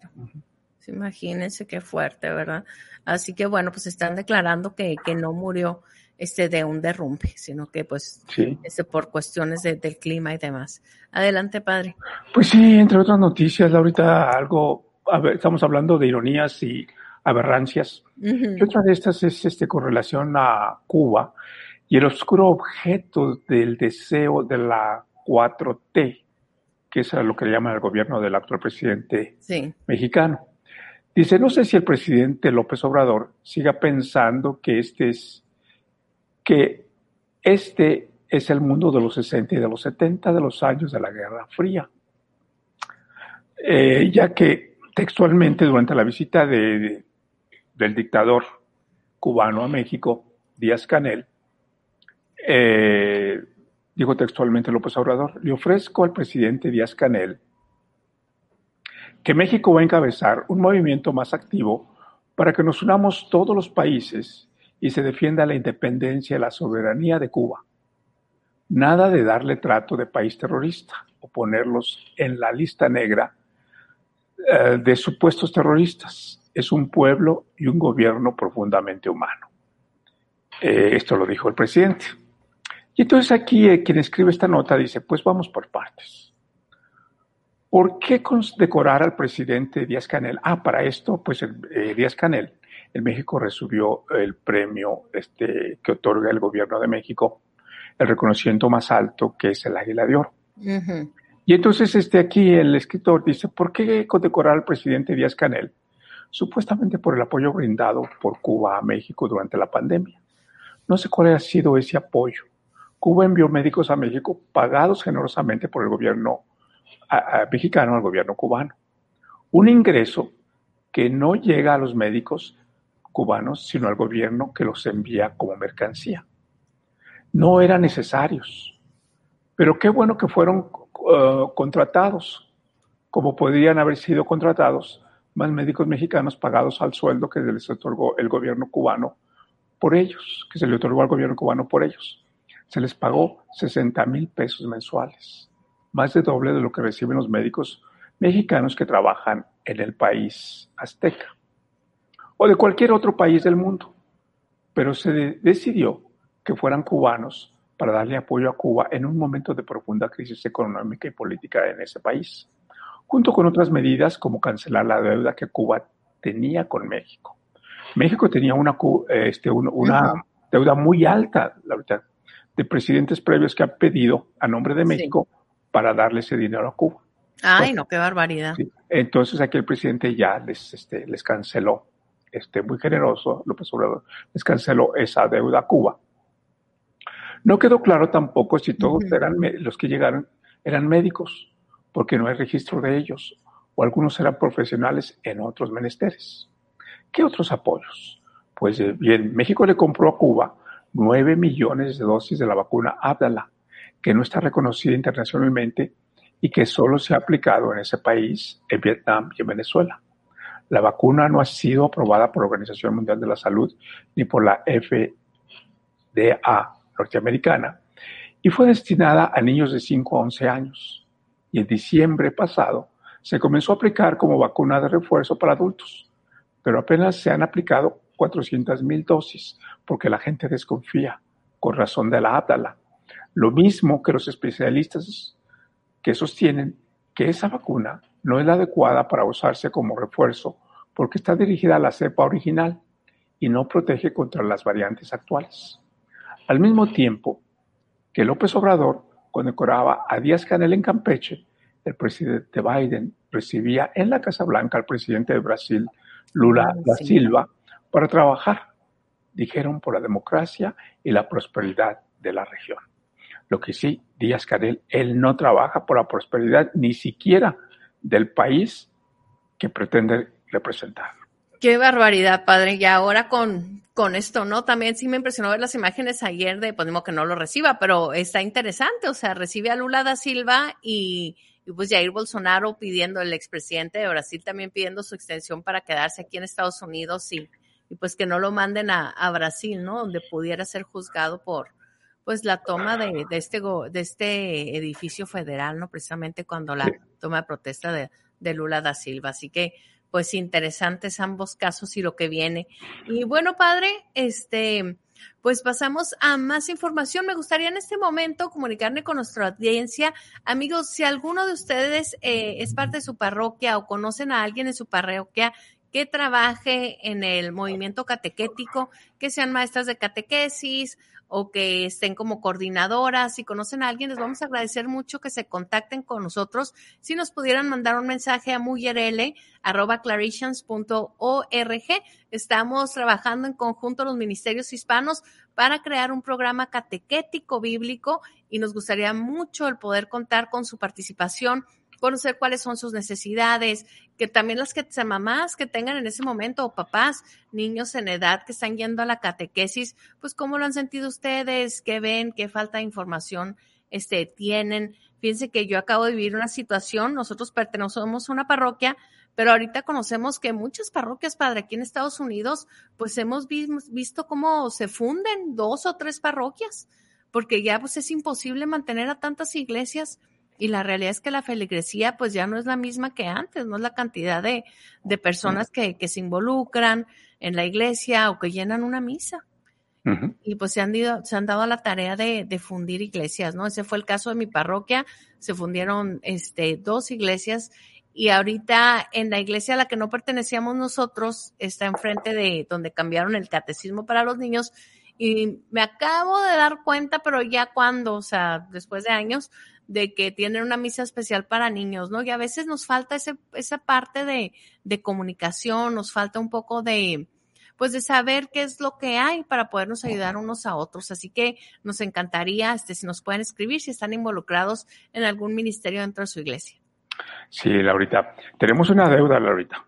Imagínense qué fuerte, ¿verdad? Así que bueno, pues están declarando que, que no murió este, de un derrumbe, sino que pues este, por cuestiones del clima y demás. Adelante, padre. Pues sí, entre otras noticias, ahorita algo, estamos hablando de ironías y aberrancias. Y otra de estas es este, con relación a Cuba y el oscuro objeto del deseo de la 4T, que es lo que le llama el gobierno del actual presidente mexicano. Dice, no sé si el presidente López Obrador siga pensando que este es que este es el mundo de los 60 y de los 70 de los años de la Guerra Fría, eh, ya que textualmente durante la visita de, del dictador cubano a México, Díaz Canel, eh, dijo textualmente López Obrador, le ofrezco al presidente Díaz Canel que México va a encabezar un movimiento más activo para que nos unamos todos los países y se defienda la independencia y la soberanía de Cuba. Nada de darle trato de país terrorista o ponerlos en la lista negra eh, de supuestos terroristas. Es un pueblo y un gobierno profundamente humano. Eh, esto lo dijo el presidente. Y entonces aquí eh, quien escribe esta nota dice, pues vamos por partes. ¿Por qué condecorar al presidente Díaz Canel? Ah, para esto, pues Díaz Canel en México recibió el premio este, que otorga el gobierno de México, el reconocimiento más alto, que es el Águila de Oro. Y entonces este, aquí el escritor dice, ¿por qué condecorar al presidente Díaz Canel? Supuestamente por el apoyo brindado por Cuba a México durante la pandemia. No sé cuál ha sido ese apoyo. Cuba envió médicos a México pagados generosamente por el gobierno mexicano al gobierno cubano. Un ingreso que no llega a los médicos cubanos, sino al gobierno que los envía como mercancía. No eran necesarios, pero qué bueno que fueron eh, contratados, como podrían haber sido contratados más médicos mexicanos pagados al sueldo que les otorgó el gobierno cubano por ellos, que se le otorgó al gobierno cubano por ellos. Se les pagó 60 mil pesos mensuales, más de doble de lo que reciben los médicos mexicanos que trabajan en el país azteca o de cualquier otro país del mundo. Pero se decidió que fueran cubanos para darle apoyo a Cuba en un momento de profunda crisis económica y política en ese país, junto con otras medidas como cancelar la deuda que Cuba tenía con México. México tenía una, este, una deuda muy alta, la verdad, de presidentes previos que han pedido a nombre de México para darle ese dinero a Cuba. Ay, no, qué barbaridad. Entonces aquí el presidente ya les, este, les canceló muy generoso, López Obrador, les canceló esa deuda a Cuba. No quedó claro tampoco si todos eran los que llegaron eran médicos, porque no hay registro de ellos, o algunos eran profesionales en otros menesteres. ¿Qué otros apoyos? Pues eh, bien, México le compró a Cuba 9 millones de dosis de la vacuna Abdala, que no está reconocida internacionalmente y que solo se ha aplicado en ese país, en Vietnam y en Venezuela. La vacuna no ha sido aprobada por la Organización Mundial de la Salud ni por la FDA norteamericana y fue destinada a niños de 5 a 11 años. Y en diciembre pasado se comenzó a aplicar como vacuna de refuerzo para adultos, pero apenas se han aplicado 400 mil dosis porque la gente desconfía con razón de la átala. Lo mismo que los especialistas que sostienen que esa vacuna no es la adecuada para usarse como refuerzo porque está dirigida a la cepa original y no protege contra las variantes actuales. Al mismo tiempo que López Obrador condecoraba a Díaz Canel en Campeche, el presidente Biden recibía en la Casa Blanca al presidente de Brasil, Lula da Silva, para trabajar, dijeron, por la democracia y la prosperidad de la región. Lo que sí, Díaz Canel, él no trabaja por la prosperidad ni siquiera del país que pretende representar. Qué barbaridad, padre. Y ahora con, con esto, ¿no? También sí me impresionó ver las imágenes ayer de, pues que no lo reciba, pero está interesante. O sea, recibe a Lula da Silva y, y pues Jair Bolsonaro pidiendo, el expresidente de Brasil también pidiendo su extensión para quedarse aquí en Estados Unidos y, y pues que no lo manden a, a, Brasil, ¿no? Donde pudiera ser juzgado por, pues la toma de, de, este, de este edificio federal, ¿no? Precisamente cuando la toma de protesta de, de Lula da Silva. Así que, pues interesantes ambos casos y lo que viene. Y bueno, padre, este, pues pasamos a más información. Me gustaría en este momento comunicarme con nuestra audiencia. Amigos, si alguno de ustedes eh, es parte de su parroquia o conocen a alguien en su parroquia que trabaje en el movimiento catequético, que sean maestras de catequesis o que estén como coordinadoras. Si conocen a alguien, les vamos a agradecer mucho que se contacten con nosotros. Si nos pudieran mandar un mensaje a muyerl.org. Estamos trabajando en conjunto los ministerios hispanos para crear un programa catequético bíblico y nos gustaría mucho el poder contar con su participación conocer cuáles son sus necesidades, que también las que mamás que tengan en ese momento o papás, niños en edad que están yendo a la catequesis, pues cómo lo han sentido ustedes, qué ven, qué falta de información este tienen. Fíjense que yo acabo de vivir una situación, nosotros pertenecemos a una parroquia, pero ahorita conocemos que muchas parroquias, padre, aquí en Estados Unidos, pues hemos visto cómo se funden dos o tres parroquias, porque ya pues es imposible mantener a tantas iglesias y la realidad es que la feligresía pues ya no es la misma que antes, no es la cantidad de, de personas que, que, se involucran en la iglesia o que llenan una misa. Y pues se han, ido, se han dado a la tarea de, de, fundir iglesias, ¿no? Ese fue el caso de mi parroquia, se fundieron este, dos iglesias y ahorita en la iglesia a la que no pertenecíamos nosotros está enfrente de donde cambiaron el catecismo para los niños. Y me acabo de dar cuenta, pero ya cuando, o sea, después de años, de que tienen una misa especial para niños, ¿no? Y a veces nos falta ese, esa parte de, de comunicación, nos falta un poco de, pues de saber qué es lo que hay para podernos ayudar unos a otros. Así que nos encantaría, este, si nos pueden escribir, si están involucrados en algún ministerio dentro de su iglesia. Sí, Laurita. Tenemos una deuda, Laurita,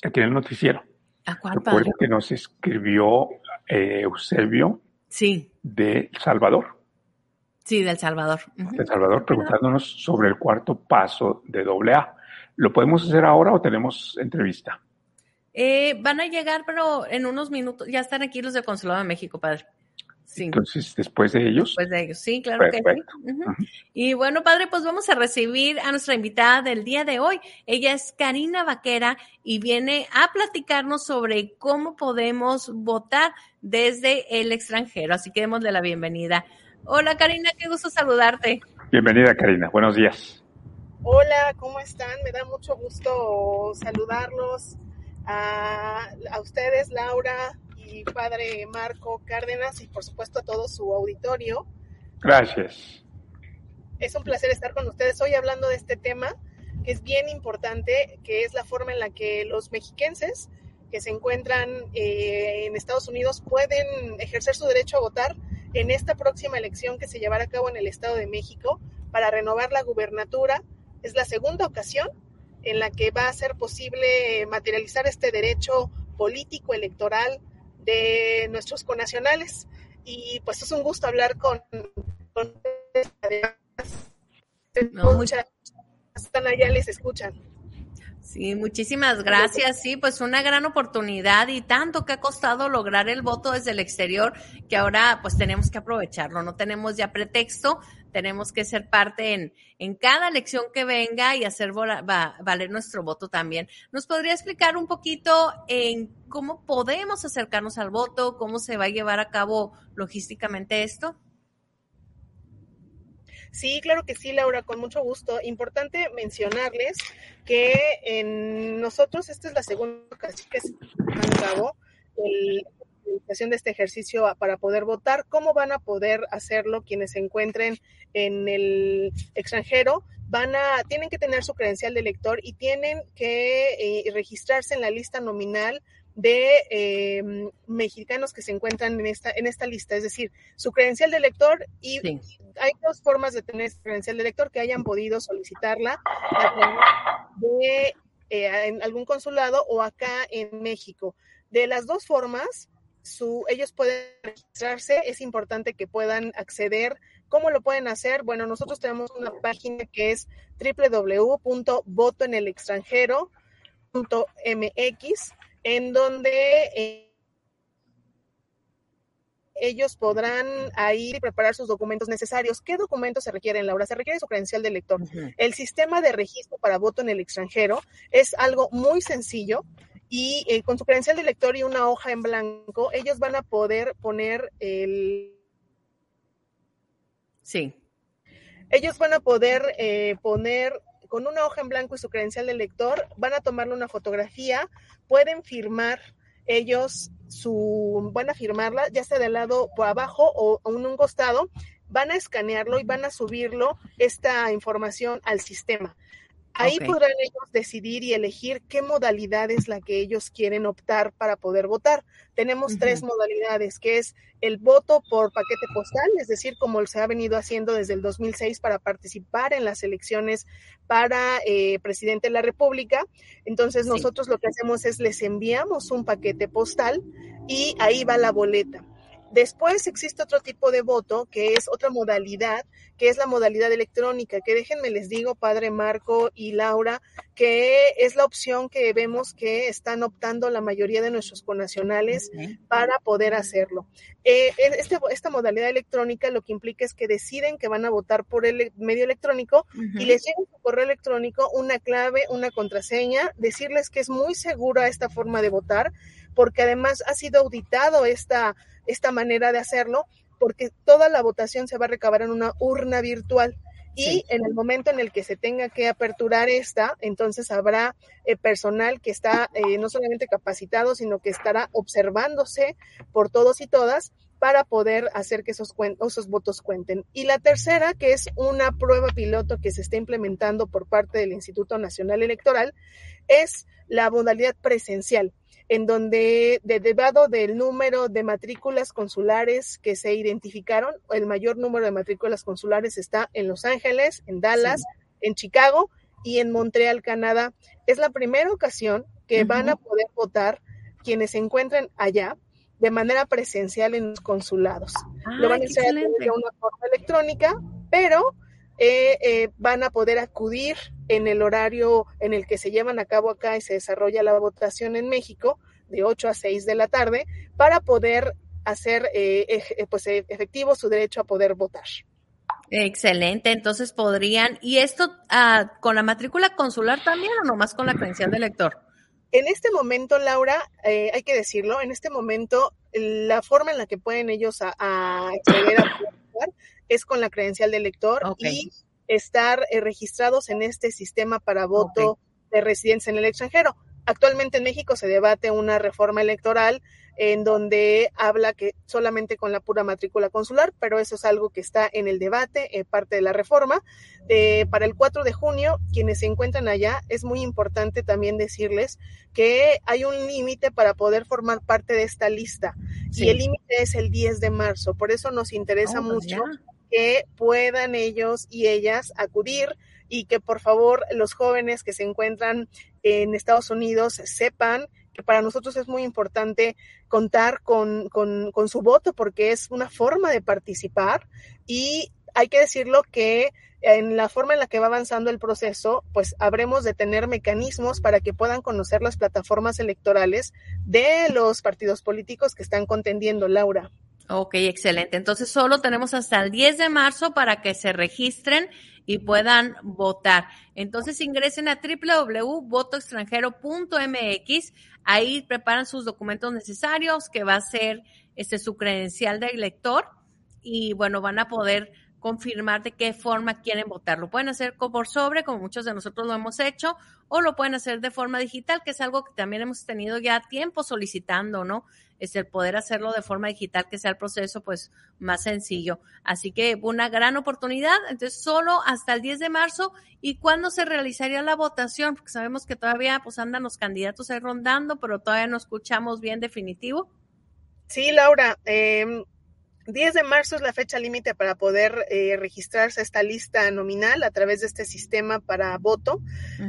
que tiene el noticiero. ¿A cuál, Recuerda que nos escribió eh, Eusebio sí. de Salvador. Sí, del Salvador. De Salvador, preguntándonos sobre el cuarto paso de doble A. ¿Lo podemos hacer ahora o tenemos entrevista? Eh, van a llegar, pero en unos minutos, ya están aquí los del Consulado de México, padre. Sí. Entonces, después de ellos. Después de ellos, sí, claro que sí. Y bueno, padre, pues vamos a recibir a nuestra invitada del día de hoy. Ella es Karina Vaquera y viene a platicarnos sobre cómo podemos votar desde el extranjero. Así que démosle la bienvenida. Hola Karina, qué gusto saludarte. Bienvenida Karina, buenos días. Hola, ¿cómo están? Me da mucho gusto saludarlos a, a ustedes, Laura y padre Marco Cárdenas y por supuesto a todo su auditorio. Gracias. Es un placer estar con ustedes hoy hablando de este tema que es bien importante, que es la forma en la que los mexiquenses que se encuentran eh, en Estados Unidos pueden ejercer su derecho a votar en esta próxima elección que se llevará a cabo en el Estado de México para renovar la gubernatura. Es la segunda ocasión en la que va a ser posible materializar este derecho político electoral de nuestros conacionales. Y pues es un gusto hablar con, con no, muchas están allá, les escuchan. Sí, muchísimas gracias. Sí, pues una gran oportunidad y tanto que ha costado lograr el voto desde el exterior que ahora pues tenemos que aprovecharlo. No tenemos ya pretexto, tenemos que ser parte en, en cada elección que venga y hacer valer nuestro voto también. ¿Nos podría explicar un poquito en cómo podemos acercarnos al voto, cómo se va a llevar a cabo logísticamente esto? Sí, claro que sí, Laura, con mucho gusto. Importante mencionarles que en nosotros, esta es la segunda ocasión que se cabo el, de este ejercicio para poder votar. ¿Cómo van a poder hacerlo quienes se encuentren en el extranjero? Van a, tienen que tener su credencial de elector y tienen que eh, registrarse en la lista nominal de eh, mexicanos que se encuentran en esta, en esta lista, es decir, su credencial de elector y hay dos formas de tener credencial de elector que hayan podido solicitarla de, eh, en algún consulado o acá en México. De las dos formas, su, ellos pueden registrarse, es importante que puedan acceder. ¿Cómo lo pueden hacer? Bueno, nosotros tenemos una página que es www.votoenelextranjero.mx en donde eh, ellos podrán ir y preparar sus documentos necesarios. ¿Qué documentos se requieren, Laura? Se requiere su credencial de elector. El sistema de registro para voto en el extranjero es algo muy sencillo y eh, con su credencial de elector y una hoja en blanco, ellos van a poder poner el... Sí. Ellos van a poder eh, poner con una hoja en blanco y su credencial de lector, van a tomarle una fotografía, pueden firmar ellos su, van a firmarla, ya sea del lado por abajo o en un costado, van a escanearlo y van a subirlo esta información al sistema. Ahí podrán ellos decidir y elegir qué modalidad es la que ellos quieren optar para poder votar. Tenemos tres modalidades, que es el voto por paquete postal, es decir, como se ha venido haciendo desde el 2006 para participar en las elecciones para eh, presidente de la República. Entonces nosotros lo que hacemos es les enviamos un paquete postal y ahí va la boleta. Después existe otro tipo de voto, que es otra modalidad, que es la modalidad electrónica, que déjenme les digo, padre Marco y Laura, que es la opción que vemos que están optando la mayoría de nuestros conacionales para poder hacerlo. Eh, este, esta modalidad electrónica lo que implica es que deciden que van a votar por el medio electrónico y les llega su correo electrónico una clave, una contraseña, decirles que es muy segura esta forma de votar, porque además ha sido auditado esta esta manera de hacerlo, porque toda la votación se va a recabar en una urna virtual. Y en el momento en el que se tenga que aperturar esta, entonces habrá eh, personal que está eh, no solamente capacitado, sino que estará observándose por todos y todas para poder hacer que esos, esos votos cuenten. Y la tercera, que es una prueba piloto que se está implementando por parte del Instituto Nacional Electoral, es la modalidad presencial en donde, derivado del número de matrículas consulares que se identificaron, el mayor número de matrículas consulares está en Los Ángeles, en Dallas, en Chicago y en Montreal, Canadá. Es la primera ocasión que van a poder votar quienes se encuentren allá de manera presencial en los consulados. Lo van a hacer de una forma electrónica, pero eh, eh, van a poder acudir en el horario en el que se llevan a cabo acá y se desarrolla la votación en México, de 8 a 6 de la tarde, para poder hacer eh, pues, efectivo su derecho a poder votar. Excelente, entonces podrían, ¿y esto ah, con la matrícula consular también o nomás con la credencial de elector? En este momento, Laura, hay que decirlo, en este momento la forma en la que pueden ellos acceder a votar es con la credencial de elector y estar eh, registrados en este sistema para voto de residencia en el extranjero. Actualmente en México se debate una reforma electoral en donde habla que solamente con la pura matrícula consular, pero eso es algo que está en el debate, eh, parte de la reforma. para el 4 de junio, quienes se encuentran allá, es muy importante también decirles que hay un límite para poder formar parte de esta lista y el límite es el 10 de marzo. Por eso nos interesa oh, pues mucho que puedan ellos y ellas acudir y que por favor los jóvenes que se encuentran en Estados Unidos sepan que para nosotros es muy importante contar con, con, su voto porque es una forma de participar y hay que decirlo que en la forma en la que va avanzando el proceso, pues habremos de tener mecanismos para que puedan conocer las plataformas electorales de los partidos políticos que están contendiendo, Laura. Ok, excelente. Entonces solo tenemos hasta el 10 de marzo para que se registren y puedan votar. Entonces ingresen a www.votoextranjero.mx. Ahí preparan sus documentos necesarios, que va a ser este, su credencial de elector. Y bueno, van a poder confirmar de qué forma quieren votar. Lo pueden hacer por sobre, como muchos de nosotros lo hemos hecho, o lo pueden hacer de forma digital, que es algo que también hemos tenido ya tiempo solicitando, ¿no? Es el poder hacerlo de forma digital, que sea el proceso pues más sencillo. Así que una gran oportunidad. Entonces, solo hasta el 10 de marzo. ¿Y cuándo se realizaría la votación? Porque sabemos que todavía pues andan los candidatos ahí rondando, pero todavía no escuchamos bien definitivo. Sí, Laura. Eh, 10 de marzo es la fecha límite para poder eh, registrarse a esta lista nominal a través de este sistema para voto.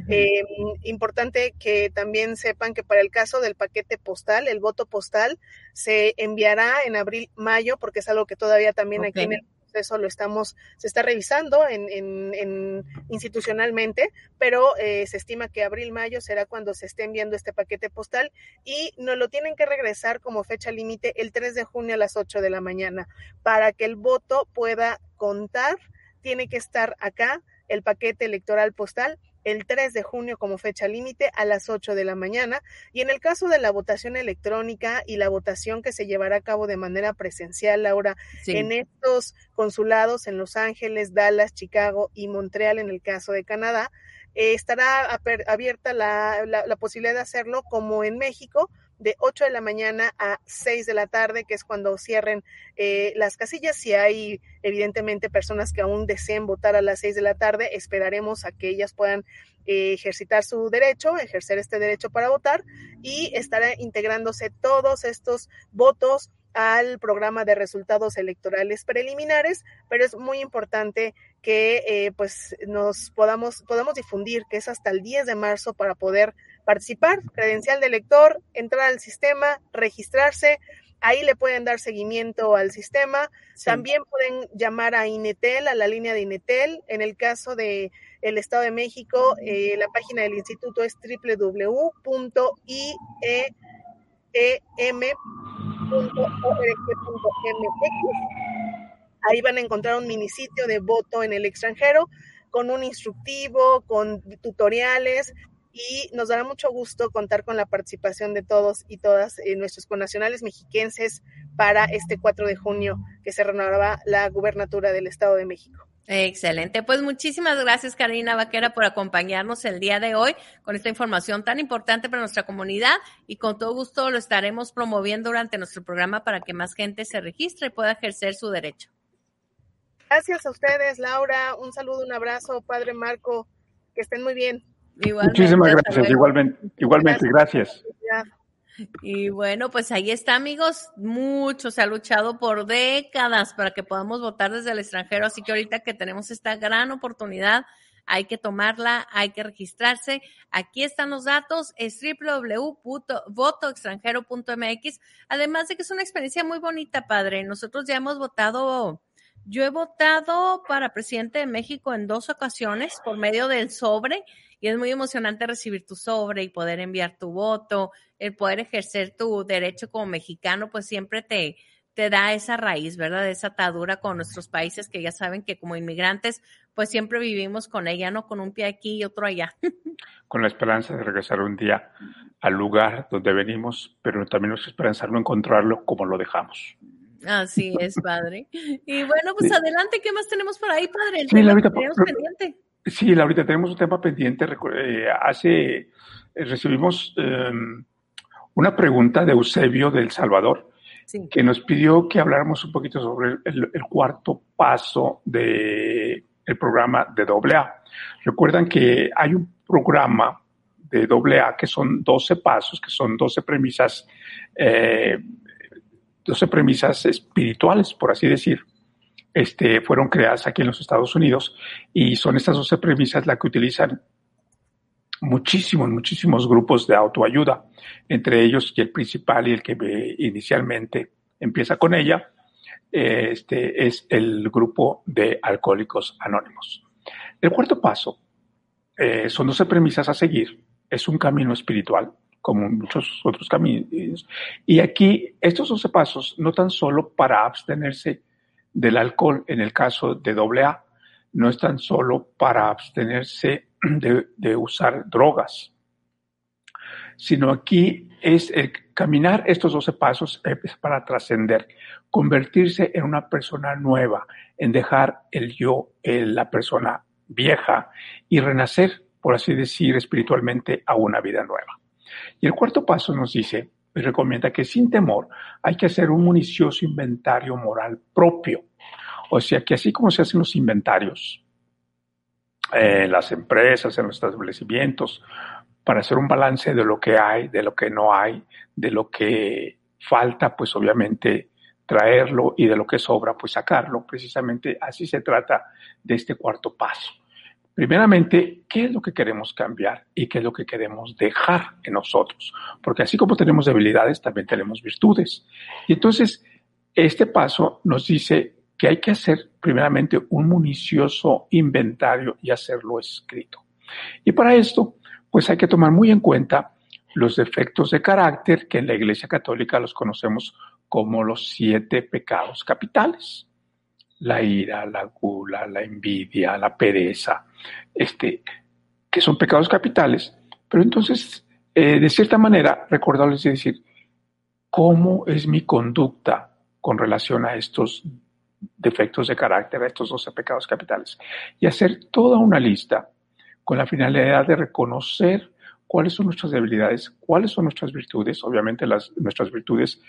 eh, importante que también sepan que para el caso del paquete postal, el voto postal se enviará en abril-mayo, porque es algo que todavía también okay. aquí en el eso lo estamos, se está revisando en, en, en institucionalmente, pero eh, se estima que abril-mayo será cuando se esté enviando este paquete postal y nos lo tienen que regresar como fecha límite el 3 de junio a las 8 de la mañana. Para que el voto pueda contar, tiene que estar acá el paquete electoral postal el 3 de junio como fecha límite a las 8 de la mañana y en el caso de la votación electrónica y la votación que se llevará a cabo de manera presencial, Laura, sí. en estos consulados en Los Ángeles, Dallas, Chicago y Montreal en el caso de Canadá, eh, estará abierta la, la, la posibilidad de hacerlo como en México, de 8 de la mañana a 6 de la tarde, que es cuando cierren eh, las casillas. Si hay, evidentemente, personas que aún deseen votar a las 6 de la tarde, esperaremos a que ellas puedan eh, ejercitar su derecho, ejercer este derecho para votar y estará integrándose todos estos votos al programa de resultados electorales preliminares, pero es muy importante que eh, pues nos podamos, podamos difundir que es hasta el 10 de marzo para poder participar, credencial de elector, entrar al sistema, registrarse, ahí le pueden dar seguimiento al sistema, sí. también pueden llamar a Inetel, a la línea de Inetel, en el caso de el Estado de México, eh, la página del instituto es Ahí van a encontrar un minisitio de voto en el extranjero con un instructivo, con tutoriales y nos dará mucho gusto contar con la participación de todos y todas eh, nuestros connacionales mexiquenses para este 4 de junio que se renovará la gubernatura del Estado de México. Excelente. Pues muchísimas gracias, Karina Vaquera, por acompañarnos el día de hoy con esta información tan importante para nuestra comunidad y con todo gusto lo estaremos promoviendo durante nuestro programa para que más gente se registre y pueda ejercer su derecho. Gracias a ustedes, Laura. Un saludo, un abrazo, Padre Marco. Que estén muy bien. Igualmente, Muchísimas gracias. Igualmente, igualmente, gracias. gracias. Y bueno, pues ahí está, amigos. Mucho se ha luchado por décadas para que podamos votar desde el extranjero. Así que ahorita que tenemos esta gran oportunidad, hay que tomarla, hay que registrarse. Aquí están los datos, es www.votoextranjero.mx. Además de que es una experiencia muy bonita, padre. Nosotros ya hemos votado, yo he votado para presidente de México en dos ocasiones por medio del sobre y es muy emocionante recibir tu sobre y poder enviar tu voto, el poder ejercer tu derecho como mexicano, pues siempre te, te da esa raíz, ¿verdad? Esa atadura con nuestros países que ya saben que como inmigrantes, pues siempre vivimos con ella, ¿no? Con un pie aquí y otro allá. Con la esperanza de regresar un día al lugar donde venimos, pero también nuestra esperanza no encontrarlo como lo dejamos. Así es, padre. Y bueno, pues sí. adelante, ¿qué más tenemos por ahí, padre? El sí, tema que tenemos pendiente. Sí, ahorita tenemos un tema pendiente. Eh, hace, eh, recibimos eh, una pregunta de Eusebio del Salvador, sí. que nos pidió que habláramos un poquito sobre el, el cuarto paso del de programa de AA. Recuerdan que hay un programa de AA que son 12 pasos, que son 12 premisas, eh, 12 premisas espirituales, por así decir este, fueron creadas aquí en los Estados Unidos y son estas 12 premisas las que utilizan muchísimos, muchísimos grupos de autoayuda, entre ellos y el principal y el que inicialmente empieza con ella, este es el grupo de alcohólicos anónimos. El cuarto paso eh, son 12 premisas a seguir, es un camino espiritual, como muchos otros caminos. Y aquí estos 12 pasos no tan solo para abstenerse del alcohol en el caso de AA, no es tan solo para abstenerse de, usar drogas, sino aquí es el caminar estos 12 pasos es para trascender, convertirse en una persona nueva, en dejar el yo, la persona vieja y renacer, por así decir, espiritualmente a una vida nueva. Y el cuarto paso nos dice y recomienda que sin temor hay que hacer un municioso inventario moral propio. O sea que así como se hacen los inventarios en las empresas, en los establecimientos, para hacer un balance de lo que hay, de lo que no hay, de lo que falta, pues obviamente traerlo y de lo que sobra, pues sacarlo. Precisamente así se trata de este cuarto paso. Primeramente, ¿qué es lo que queremos cambiar y qué es lo que queremos dejar en nosotros? Porque así como tenemos debilidades, también tenemos virtudes. Y entonces, este paso nos dice que hay que hacer primeramente un municioso inventario y hacerlo escrito. Y para esto, pues hay que tomar muy en cuenta los defectos de carácter que en la Iglesia Católica los conocemos como los siete pecados capitales. La ira, la gula, la envidia, la pereza, este, que son pecados capitales. Pero entonces, eh, de cierta manera, recordarles y decir, ¿cómo es mi conducta con relación a estos defectos de carácter, a estos 12 pecados capitales? Y hacer toda una lista con la finalidad de reconocer cuáles son nuestras debilidades, cuáles son nuestras virtudes, obviamente las, nuestras virtudes,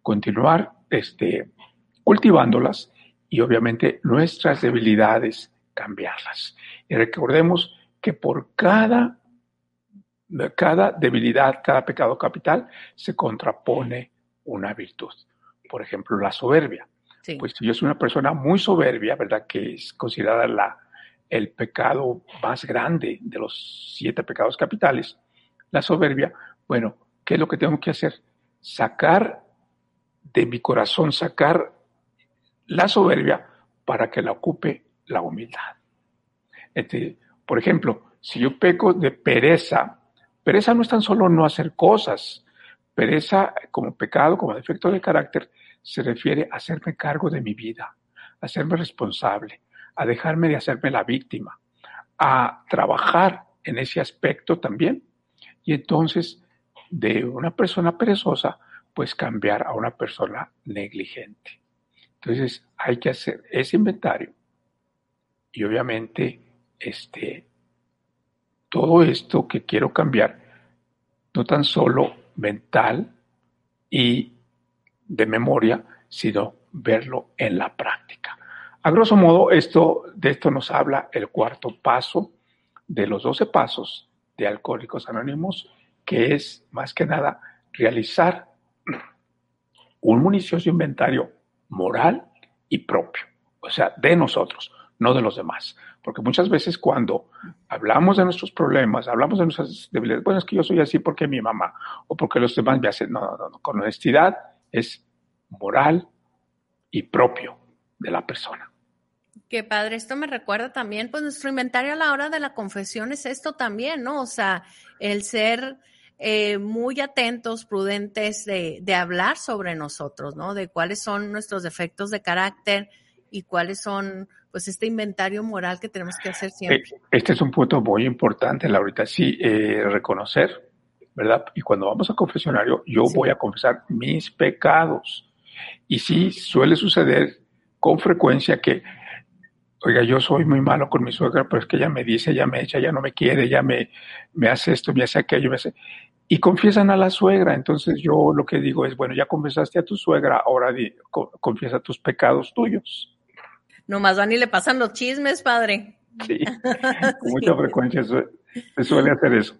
continuar este, cultivándolas y obviamente nuestras debilidades cambiarlas. Y recordemos que por cada, cada debilidad, cada pecado capital, se contrapone una virtud. Por ejemplo, la soberbia. Pues si yo soy una persona muy soberbia, ¿verdad? Que es considerada la, el pecado más grande de los siete pecados capitales, la soberbia, bueno, ¿qué es lo que tengo que hacer? Sacar de mi corazón, sacar la soberbia para que la ocupe la humildad. Este, por ejemplo, si yo peco de pereza, pereza no es tan solo no hacer cosas, pereza como pecado, como defecto de carácter, se refiere a hacerme cargo de mi vida, a hacerme responsable, a dejarme de hacerme la víctima, a trabajar en ese aspecto también. Y entonces, de una persona perezosa, pues cambiar a una persona negligente. Entonces, hay que hacer ese inventario. Y obviamente, este, todo esto que quiero cambiar, no tan solo mental y de memoria, sino verlo en la práctica. A grosso modo, esto, de esto nos habla el cuarto paso de los doce pasos de Alcohólicos Anónimos, que es más que nada realizar un municioso inventario moral y propio, o sea, de nosotros, no de los demás. Porque muchas veces cuando hablamos de nuestros problemas, hablamos de nuestras debilidades, bueno, es que yo soy así porque mi mamá o porque los demás me hacen, no, no, no, con honestidad es moral y propio de la persona. Qué padre, esto me recuerda también, pues nuestro inventario a la hora de la confesión es esto también, ¿no? O sea, el ser eh, muy atentos, prudentes de, de, hablar sobre nosotros, ¿no? De cuáles son nuestros defectos de carácter y cuáles son, pues, este inventario moral que tenemos que hacer siempre. Eh, este es un punto muy importante, Laurita, sí, eh, reconocer, ¿verdad? Y cuando vamos a confesionario, yo voy a confesar mis pecados. Y sí, suele suceder con frecuencia que oiga, yo soy muy malo con mi suegra, pero es que ella me dice, ella me echa, ella no me quiere, ella me, me hace esto, me hace aquello, me hace... Y confiesan a la suegra. Entonces yo lo que digo es, bueno, ya confesaste a tu suegra, ahora confiesa tus pecados tuyos. Nomás van y le pasan los chismes, padre. Sí, con mucha frecuencia se suele hacer eso.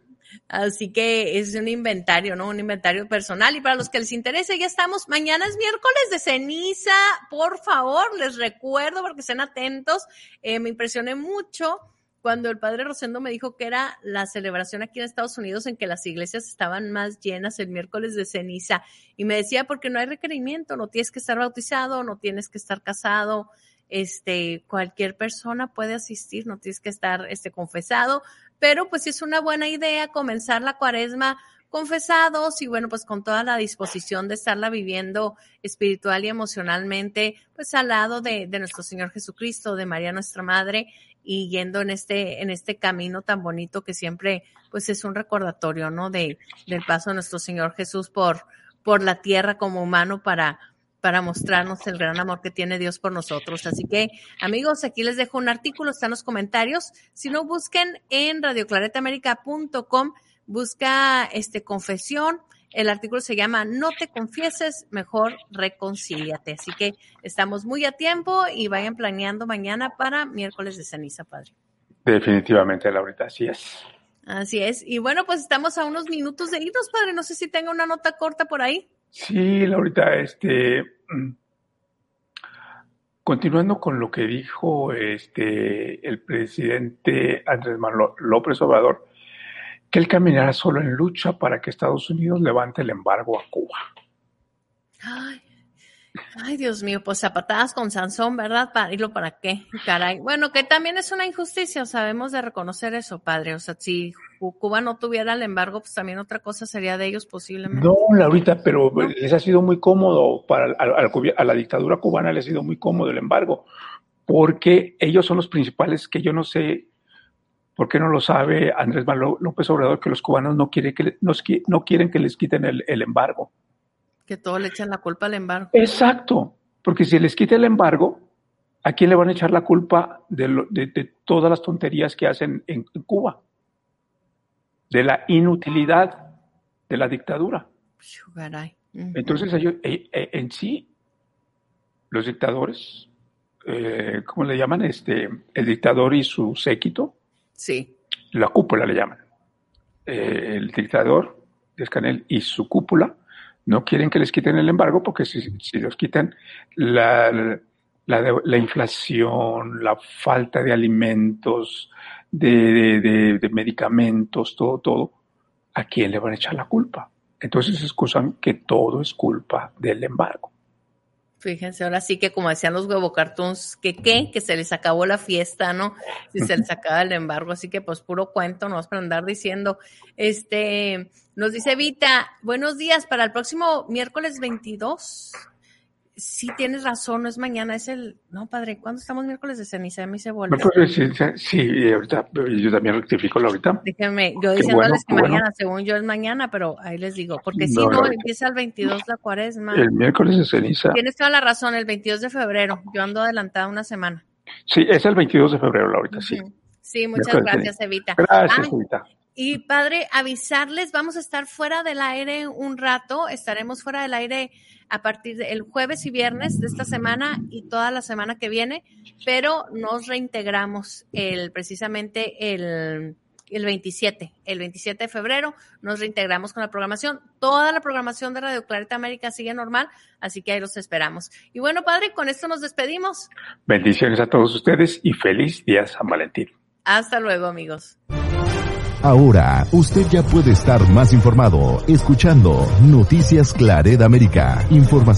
Así que es un inventario, ¿no? Un inventario personal. Y para los que les interese, ya estamos. Mañana es miércoles de ceniza. Por favor, les recuerdo porque estén atentos. Eh, me impresioné mucho cuando el padre Rosendo me dijo que era la celebración aquí en Estados Unidos en que las iglesias estaban más llenas el miércoles de ceniza. Y me decía, porque no hay requerimiento, no tienes que estar bautizado, no tienes que estar casado, este, cualquier persona puede asistir, no tienes que estar, este, confesado, pero pues es una buena idea comenzar la cuaresma confesados y bueno, pues con toda la disposición de estarla viviendo espiritual y emocionalmente, pues al lado de, de nuestro Señor Jesucristo, de María nuestra Madre y yendo en este, en este camino tan bonito que siempre, pues es un recordatorio, ¿no? De, del paso de nuestro Señor Jesús por, por la tierra como humano para, para mostrarnos el gran amor que tiene Dios por nosotros. Así que, amigos, aquí les dejo un artículo, está en los comentarios. Si no, busquen en radioclaretaamerica.com, busca este confesión. El artículo se llama No te confieses, mejor reconcíliate. Así que estamos muy a tiempo y vayan planeando mañana para miércoles de ceniza, Padre. Definitivamente, Laurita, así es. Así es. Y bueno, pues estamos a unos minutos de irnos, Padre. No sé si tenga una nota corta por ahí. Sí, Laurita, este, continuando con lo que dijo este, el presidente Andrés Manuel López Obrador, que él caminará solo en lucha para que Estados Unidos levante el embargo a Cuba. Ay, ay, Dios mío, pues zapatadas con Sansón, ¿verdad? ¿Para irlo para qué? Caray. Bueno, que también es una injusticia, sabemos de reconocer eso, padre. O sea, si Cuba no tuviera el embargo, pues también otra cosa sería de ellos posiblemente. No, Laurita, pero ¿No? les ha sido muy cómodo, para a, a, a, la dictadura cubana les ha sido muy cómodo el embargo, porque ellos son los principales, que yo no sé por qué no lo sabe Andrés Manuel López Obrador, que los cubanos no quieren que, nos, no quieren que les quiten el, el embargo. Que todos le echan la culpa al embargo. Exacto, porque si les quita el embargo, ¿a quién le van a echar la culpa de, lo, de, de todas las tonterías que hacen en, en, Cuba? De la inutilidad de la dictadura. Entonces, ellos, eh, eh, en sí, los dictadores, eh, ¿cómo le llaman? Este, el dictador y su séquito. Sí. La cúpula le llaman. Eh, el dictador, Escanel, y su cúpula no quieren que les quiten el embargo porque si, si los quitan, la, la, la, inflación, la falta de alimentos, de, de, de, medicamentos, todo, todo, ¿a quién le van a echar la culpa? Entonces excusan que todo es culpa del embargo. Fíjense, ahora sí que como decían los huevo cartoons, que qué, que se les acabó la fiesta, ¿no? Si se les acaba el embargo, así que pues puro cuento, no vas para andar diciendo. Este, nos dice Vita, buenos días para el próximo miércoles 22 sí tienes razón, no es mañana, es el, no padre, ¿cuándo estamos miércoles de ceniza? A mí se vuelve. Sí, sí, ahorita, yo también rectifico ahorita. Déjenme, yo diciéndoles bueno, que bueno. mañana, según yo es mañana, pero ahí les digo, porque si no, no, empieza el 22 la cuaresma. El miércoles de ceniza. Tienes toda la razón, el 22 de febrero, yo ando adelantada una semana. Sí, es el 22 de febrero, Laurita, sí. Sí, muchas gracias, Evita. Gracias, Ay, Evita. Y padre, avisarles, vamos a estar fuera del aire un rato, estaremos fuera del aire a partir del jueves y viernes de esta semana y toda la semana que viene, pero nos reintegramos el, precisamente el, el 27, el 27 de febrero, nos reintegramos con la programación. Toda la programación de Radio Clareta América sigue normal, así que ahí los esperamos. Y bueno, padre, con esto nos despedimos. Bendiciones a todos ustedes y feliz día San Valentín. Hasta luego, amigos. Ahora, usted ya puede estar más informado escuchando Noticias Clareda América. Información